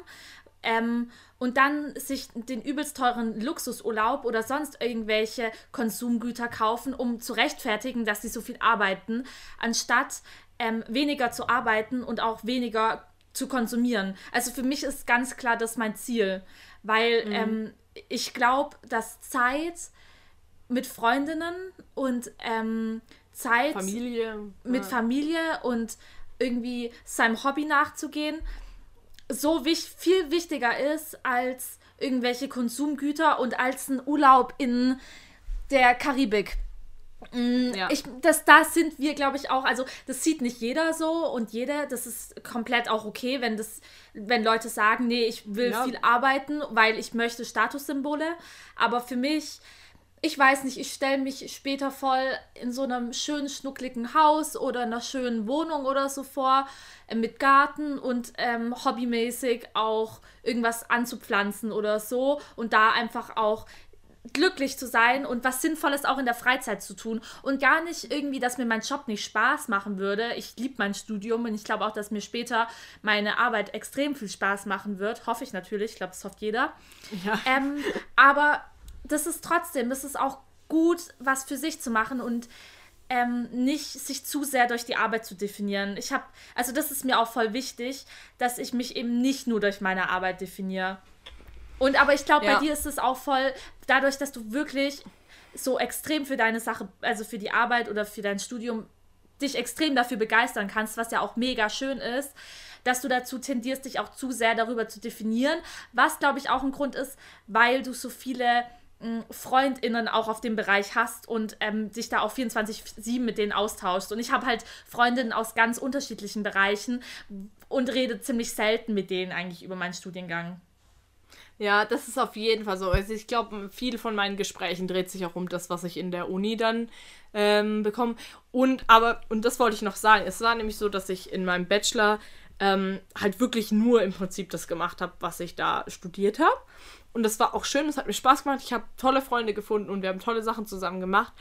Ähm, und dann sich den übelst teuren Luxusurlaub oder sonst irgendwelche Konsumgüter kaufen, um zu rechtfertigen, dass sie so viel arbeiten, anstatt ähm, weniger zu arbeiten und auch weniger zu konsumieren. Also für mich ist ganz klar das mein Ziel, weil mhm. ähm, ich glaube, dass Zeit mit Freundinnen und ähm, Zeit
Familie,
mit ja. Familie und irgendwie seinem Hobby nachzugehen so wich viel wichtiger ist als irgendwelche Konsumgüter und als ein Urlaub in der Karibik. Mm, ja. Ich, das, das sind wir, glaube ich, auch. Also, das sieht nicht jeder so und jeder, das ist komplett auch okay, wenn das, wenn Leute sagen, nee, ich will ja. viel arbeiten, weil ich möchte Statussymbole. Aber für mich, ich weiß nicht, ich stelle mich später voll in so einem schönen, schnuckligen Haus oder einer schönen Wohnung oder so vor, äh, mit Garten und ähm, hobbymäßig auch irgendwas anzupflanzen oder so und da einfach auch glücklich zu sein und was Sinnvolles auch in der Freizeit zu tun und gar nicht irgendwie, dass mir mein Job nicht Spaß machen würde. Ich liebe mein Studium und ich glaube auch, dass mir später meine Arbeit extrem viel Spaß machen wird. Hoffe ich natürlich. Ich glaube, das hofft jeder. Ja. Ähm, aber das ist trotzdem, das ist auch gut, was für sich zu machen und ähm, nicht sich zu sehr durch die Arbeit zu definieren. Ich habe, also das ist mir auch voll wichtig, dass ich mich eben nicht nur durch meine Arbeit definiere. Und aber ich glaube, ja. bei dir ist es auch voll, dadurch, dass du wirklich so extrem für deine Sache, also für die Arbeit oder für dein Studium, dich extrem dafür begeistern kannst, was ja auch mega schön ist, dass du dazu tendierst, dich auch zu sehr darüber zu definieren, was glaube ich auch ein Grund ist, weil du so viele FreundInnen auch auf dem Bereich hast und ähm, dich da auch 24-7 mit denen austauschst. Und ich habe halt Freundinnen aus ganz unterschiedlichen Bereichen und rede ziemlich selten mit denen eigentlich über meinen Studiengang.
Ja, das ist auf jeden Fall so. Also ich glaube, viel von meinen Gesprächen dreht sich auch um das, was ich in der Uni dann ähm, bekomme. Und aber, und das wollte ich noch sagen, es war nämlich so, dass ich in meinem Bachelor ähm, halt wirklich nur im Prinzip das gemacht habe, was ich da studiert habe. Und das war auch schön, es hat mir Spaß gemacht. Ich habe tolle Freunde gefunden und wir haben tolle Sachen zusammen gemacht.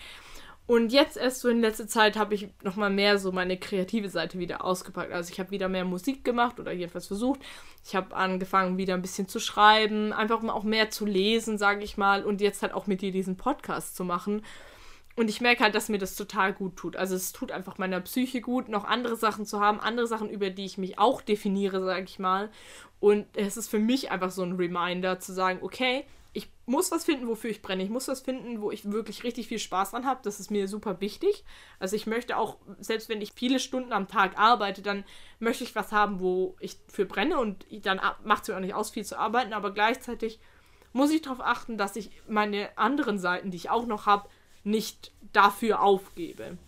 Und jetzt erst so in letzter Zeit habe ich nochmal mehr so meine kreative Seite wieder ausgepackt. Also ich habe wieder mehr Musik gemacht oder jedenfalls versucht. Ich habe angefangen wieder ein bisschen zu schreiben, einfach auch mehr zu lesen, sage ich mal. Und jetzt halt auch mit dir diesen Podcast zu machen. Und ich merke halt, dass mir das total gut tut. Also es tut einfach meiner Psyche gut, noch andere Sachen zu haben, andere Sachen, über die ich mich auch definiere, sage ich mal. Und es ist für mich einfach so ein Reminder zu sagen, okay, ich muss was finden, wofür ich brenne. Ich muss was finden, wo ich wirklich richtig viel Spaß dran habe. Das ist mir super wichtig. Also ich möchte auch, selbst wenn ich viele Stunden am Tag arbeite, dann möchte ich was haben, wo ich für brenne. Und dann macht es mir auch nicht aus, viel zu arbeiten. Aber gleichzeitig muss ich darauf achten, dass ich meine anderen Seiten, die ich auch noch habe, nicht dafür aufgebe.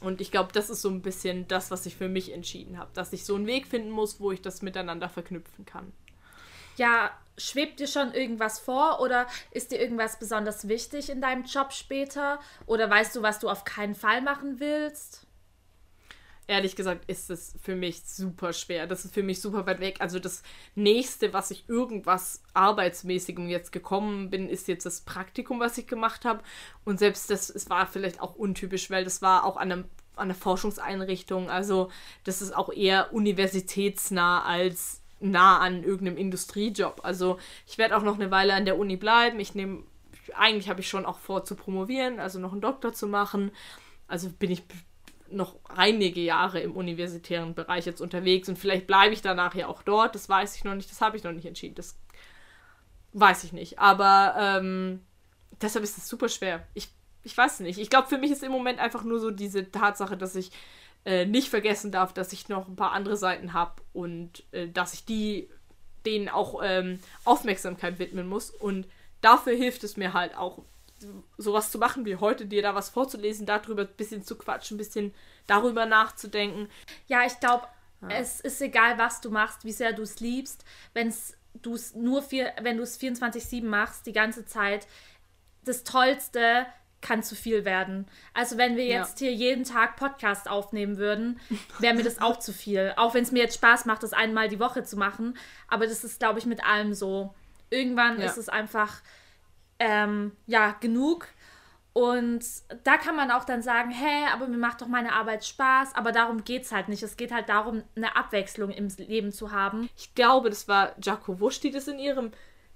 Und ich glaube, das ist so ein bisschen das, was ich für mich entschieden habe, dass ich so einen Weg finden muss, wo ich das miteinander verknüpfen kann.
Ja, schwebt dir schon irgendwas vor oder ist dir irgendwas besonders wichtig in deinem Job später? Oder weißt du, was du auf keinen Fall machen willst?
Ehrlich gesagt ist es für mich super schwer. Das ist für mich super weit weg. Also das nächste, was ich irgendwas arbeitsmäßigem jetzt gekommen bin, ist jetzt das Praktikum, was ich gemacht habe. Und selbst das, es war vielleicht auch untypisch, weil das war auch an einem an einer Forschungseinrichtung. Also das ist auch eher universitätsnah als nah an irgendeinem Industriejob. Also ich werde auch noch eine Weile an der Uni bleiben. Ich nehme, eigentlich habe ich schon auch vor zu promovieren, also noch einen Doktor zu machen. Also bin ich noch einige Jahre im universitären Bereich jetzt unterwegs und vielleicht bleibe ich danach ja auch dort. Das weiß ich noch nicht, das habe ich noch nicht entschieden. Das weiß ich nicht. Aber ähm, deshalb ist es super schwer. Ich, ich weiß nicht. Ich glaube, für mich ist im Moment einfach nur so diese Tatsache, dass ich äh, nicht vergessen darf, dass ich noch ein paar andere Seiten habe und äh, dass ich die denen auch ähm, Aufmerksamkeit widmen muss. Und dafür hilft es mir halt auch, sowas zu machen wie heute, dir da was vorzulesen, darüber ein bisschen zu quatschen, ein bisschen darüber nachzudenken.
Ja, ich glaube, ja. es ist egal, was du machst, wie sehr du es liebst, wenn du es nur vier, wenn du es 24-7 machst, die ganze Zeit, das Tollste kann zu viel werden. Also wenn wir jetzt ja. hier jeden Tag Podcast aufnehmen würden, wäre mir das auch zu viel. Auch wenn es mir jetzt Spaß macht, das einmal die Woche zu machen. Aber das ist, glaube ich, mit allem so. Irgendwann ja. ist es einfach, ähm, ja, genug. Und da kann man auch dann sagen, hä, aber mir macht doch meine Arbeit Spaß, aber darum geht es halt nicht. Es geht halt darum, eine Abwechslung im Leben zu haben.
Ich glaube, das war Jaco Wusch, die das in ihrem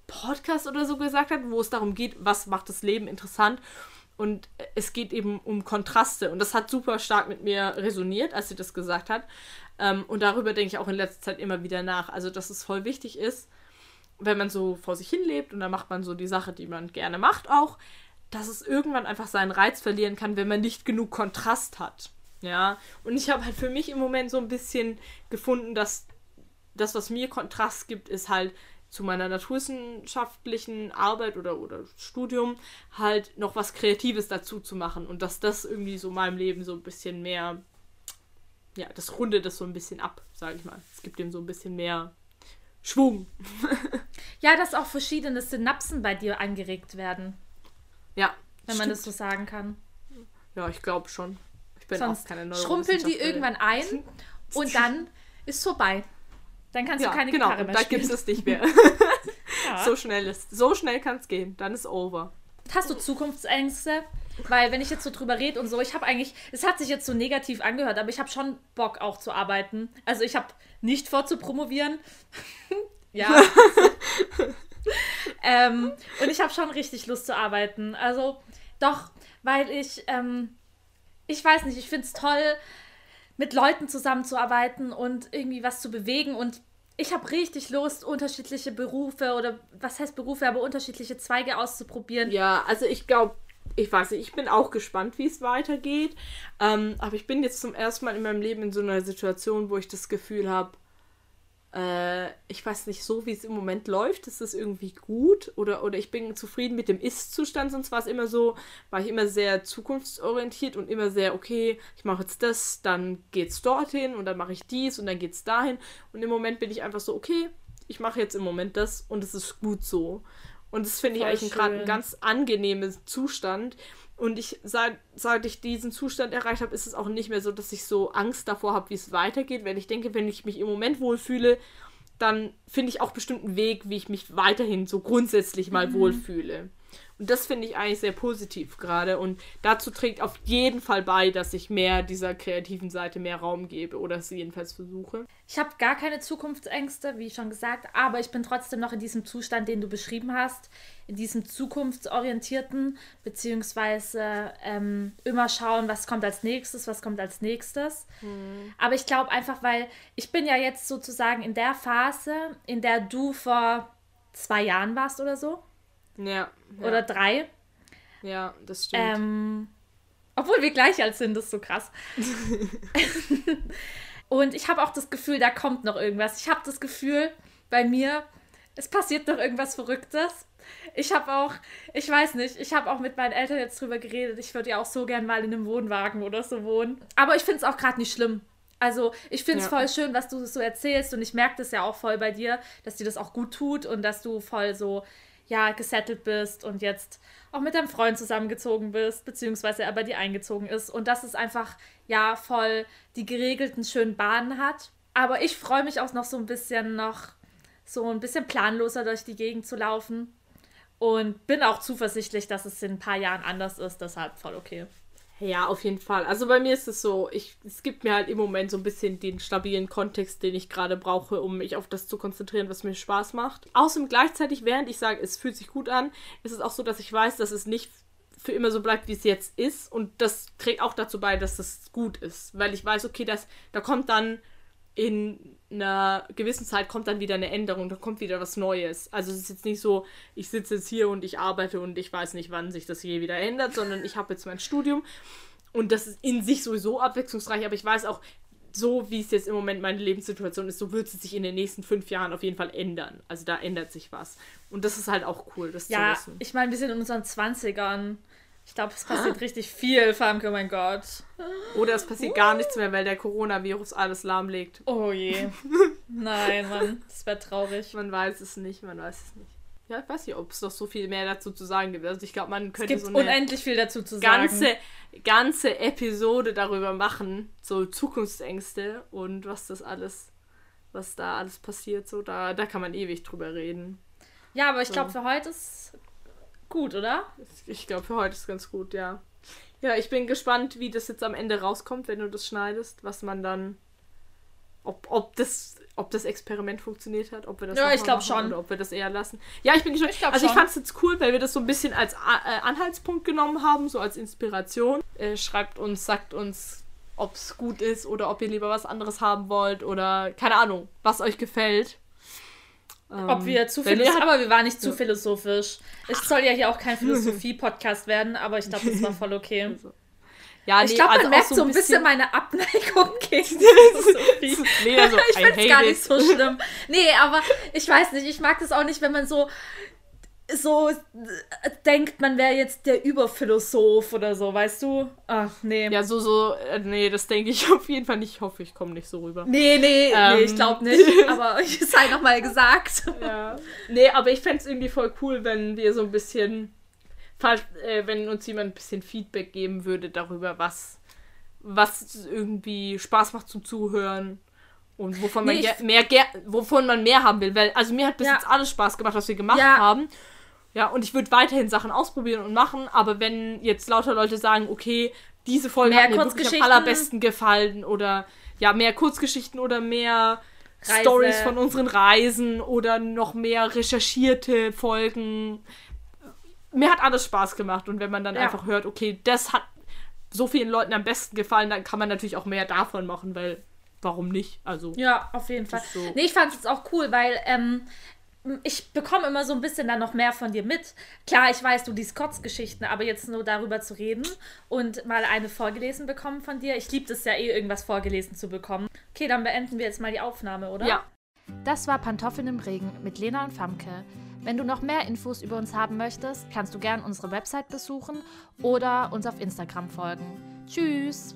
Podcast oder so gesagt hat, wo es darum geht, was macht das Leben interessant. Und es geht eben um Kontraste. Und das hat super stark mit mir resoniert, als sie das gesagt hat. Ähm, und darüber denke ich auch in letzter Zeit immer wieder nach. Also, dass es voll wichtig ist, wenn man so vor sich hin lebt und dann macht man so die Sache, die man gerne macht, auch, dass es irgendwann einfach seinen Reiz verlieren kann, wenn man nicht genug Kontrast hat. Ja. Und ich habe halt für mich im Moment so ein bisschen gefunden, dass das, was mir Kontrast gibt, ist halt zu meiner naturwissenschaftlichen Arbeit oder, oder Studium halt noch was Kreatives dazu zu machen und dass das irgendwie so meinem Leben so ein bisschen mehr, ja, das rundet das so ein bisschen ab, sage ich mal. Es gibt dem so ein bisschen mehr Schwung.
ja, dass auch verschiedene Synapsen bei dir angeregt werden. Ja. Wenn stimmt. man das so sagen kann.
Ja, ich glaube schon. Ich
bin Sonst auch keine schrumpeln die irgendwann ein [laughs] und dann ist vorbei. Dann kannst ja, du keine genau, Gitarre mehr spielen. Dann gibt es
nicht mehr. ja. [laughs] [laughs] So schnell ist, so schnell kann es gehen. Dann ist over.
Hast du Zukunftsängste? Weil wenn ich jetzt so drüber rede und so, ich habe eigentlich, es hat sich jetzt so negativ angehört, aber ich habe schon Bock auch zu arbeiten. Also ich habe nicht vor zu promovieren. [laughs] ja. [laughs] ähm, und ich habe schon richtig Lust zu arbeiten. Also doch, weil ich, ähm, ich weiß nicht, ich finde es toll, mit Leuten zusammenzuarbeiten und irgendwie was zu bewegen. Und ich habe richtig Lust, unterschiedliche Berufe oder was heißt Berufe, aber unterschiedliche Zweige auszuprobieren.
Ja, also ich glaube, ich weiß nicht, ich bin auch gespannt, wie es weitergeht. Ähm, aber ich bin jetzt zum ersten Mal in meinem Leben in so einer Situation, wo ich das Gefühl habe, äh, ich weiß nicht, so wie es im Moment läuft, ist es irgendwie gut oder, oder ich bin zufrieden mit dem Ist-Zustand, sonst war es immer so, war ich immer sehr zukunftsorientiert und immer sehr, okay, ich mache jetzt das, dann geht's dorthin und dann mache ich dies und dann geht's dahin und im Moment bin ich einfach so, okay, ich mache jetzt im Moment das und es ist gut so. Und das finde ich eigentlich gerade ein ganz angenehmer Zustand, und ich, seit, seit ich diesen Zustand erreicht habe, ist es auch nicht mehr so, dass ich so Angst davor habe, wie es weitergeht. Weil ich denke, wenn ich mich im Moment wohlfühle, dann finde ich auch bestimmt einen Weg, wie ich mich weiterhin so grundsätzlich mal mhm. wohlfühle. Und das finde ich eigentlich sehr positiv gerade. Und dazu trägt auf jeden Fall bei, dass ich mehr dieser kreativen Seite mehr Raum gebe oder es jedenfalls versuche.
Ich habe gar keine Zukunftsängste, wie schon gesagt, aber ich bin trotzdem noch in diesem Zustand, den du beschrieben hast, in diesem zukunftsorientierten, beziehungsweise ähm, immer schauen, was kommt als nächstes, was kommt als nächstes. Mhm. Aber ich glaube einfach, weil ich bin ja jetzt sozusagen in der Phase, in der du vor zwei Jahren warst oder so. Ja. ja. Oder drei.
Ja, das stimmt.
Ähm, obwohl wir gleich alt sind, das ist so krass. [laughs] und ich habe auch das Gefühl, da kommt noch irgendwas. Ich habe das Gefühl, bei mir, es passiert noch irgendwas Verrücktes. Ich habe auch, ich weiß nicht, ich habe auch mit meinen Eltern jetzt drüber geredet. Ich würde ja auch so gern mal in einem Wohnwagen oder so wohnen. Aber ich finde es auch gerade nicht schlimm. Also ich finde es ja. voll schön, was du so erzählst und ich merke das ja auch voll bei dir, dass dir das auch gut tut und dass du voll so ja, gesettelt bist und jetzt auch mit deinem Freund zusammengezogen bist, beziehungsweise er bei dir eingezogen ist und dass es einfach, ja, voll die geregelten, schönen Bahnen hat. Aber ich freue mich auch noch so ein bisschen noch so ein bisschen planloser durch die Gegend zu laufen und bin auch zuversichtlich, dass es in ein paar Jahren anders ist, deshalb voll okay.
Ja, auf jeden Fall. Also bei mir ist es so, ich, es gibt mir halt im Moment so ein bisschen den stabilen Kontext, den ich gerade brauche, um mich auf das zu konzentrieren, was mir Spaß macht. Außerdem gleichzeitig, während ich sage, es fühlt sich gut an, ist es auch so, dass ich weiß, dass es nicht für immer so bleibt, wie es jetzt ist. Und das trägt auch dazu bei, dass es gut ist. Weil ich weiß, okay, das, da kommt dann in einer gewissen Zeit kommt dann wieder eine Änderung, da kommt wieder was Neues. Also es ist jetzt nicht so, ich sitze jetzt hier und ich arbeite und ich weiß nicht, wann sich das je wieder ändert, sondern ich habe jetzt mein Studium und das ist in sich sowieso abwechslungsreich, aber ich weiß auch, so wie es jetzt im Moment meine Lebenssituation ist, so wird es sich in den nächsten fünf Jahren auf jeden Fall ändern. Also da ändert sich was. Und das ist halt auch cool, das
ja, zu wissen. Ja, ich meine, wir sind in unseren 20ern. Ich glaube, es passiert ah. richtig viel, Famke, oh mein Gott.
Oder es passiert uh. gar nichts mehr, weil der Coronavirus alles lahmlegt.
Oh je. [laughs] Nein, Mann, das wäre traurig.
Man weiß es nicht, man weiß es nicht. ja, ich weiß nicht, ob es noch so viel mehr dazu zu sagen gibt. Also ich glaube, man könnte
es
gibt
so unendlich viel dazu zu
ganze,
sagen.
ganze Episode darüber machen, so Zukunftsängste und was das alles, was da alles passiert, so da, da kann man ewig drüber reden.
Ja, aber ich so. glaube, für heute ist gut, oder?
Ich glaube, für heute ist ganz gut, ja. Ja, ich bin gespannt, wie das jetzt am Ende rauskommt, wenn du das schneidest, was man dann, ob, ob das ob das Experiment funktioniert hat, ob wir das
Ja, ich glaube schon.
Oder ob wir das eher lassen. Ja, ich bin gespannt. Ich also ich fand es jetzt cool, weil wir das so ein bisschen als äh, Anhaltspunkt genommen haben, so als Inspiration. Äh, schreibt uns, sagt uns, ob es gut ist oder ob ihr lieber was anderes haben wollt oder keine Ahnung, was euch gefällt.
Ähm, ob wir zu philosophisch, aber wir waren nicht zu philosophisch. Es soll ja hier auch kein Philosophie-Podcast werden, aber ich glaube, das war voll okay. [laughs] Also. Ja, ich nee, glaube, man also merkt so ein bisschen, bisschen meine Abneigung [laughs] gegen Philosophie. nee, also, [laughs] ich finde es gar nicht so schlimm. Nee, aber ich weiß nicht, ich mag das auch nicht, wenn man so so denkt, man wäre jetzt der Überphilosoph oder so, weißt du? Ach, nee.
Ja, so, so, äh, nee, das denke ich [laughs] auf jeden Fall nicht. Ich hoffe, ich komme nicht so rüber.
Nee, nee, ähm. nee, ich glaube nicht. [laughs] aber es [laughs] sei nochmal gesagt.
Ja. Nee, aber ich fände es irgendwie voll cool, wenn wir so ein bisschen falls, äh, wenn uns jemand ein bisschen Feedback geben würde darüber, was, was irgendwie Spaß macht zum Zuhören und wovon man nee, mehr, wovon man mehr haben will. Weil, also mir hat bis ja. jetzt alles Spaß gemacht, was wir gemacht ja. haben. Ja, und ich würde weiterhin Sachen ausprobieren und machen, aber wenn jetzt lauter Leute sagen, okay, diese Folge mehr hat mir wirklich am allerbesten gefallen oder ja, mehr Kurzgeschichten oder mehr Stories von unseren Reisen oder noch mehr recherchierte Folgen mir hat alles Spaß gemacht und wenn man dann ja. einfach hört, okay, das hat so vielen Leuten am besten gefallen, dann kann man natürlich auch mehr davon machen, weil warum nicht? Also
ja, auf jeden Fall. So. Nee, ich fand es auch cool, weil ähm, ich bekomme immer so ein bisschen dann noch mehr von dir mit. Klar, ich weiß, du die Scots-Geschichten, aber jetzt nur darüber zu reden und mal eine vorgelesen bekommen von dir. Ich liebe das ja eh, irgendwas vorgelesen zu bekommen. Okay, dann beenden wir jetzt mal die Aufnahme, oder?
Ja.
Das war Pantoffeln im Regen mit Lena und Famke. Wenn du noch mehr Infos über uns haben möchtest, kannst du gern unsere Website besuchen oder uns auf Instagram folgen. Tschüss!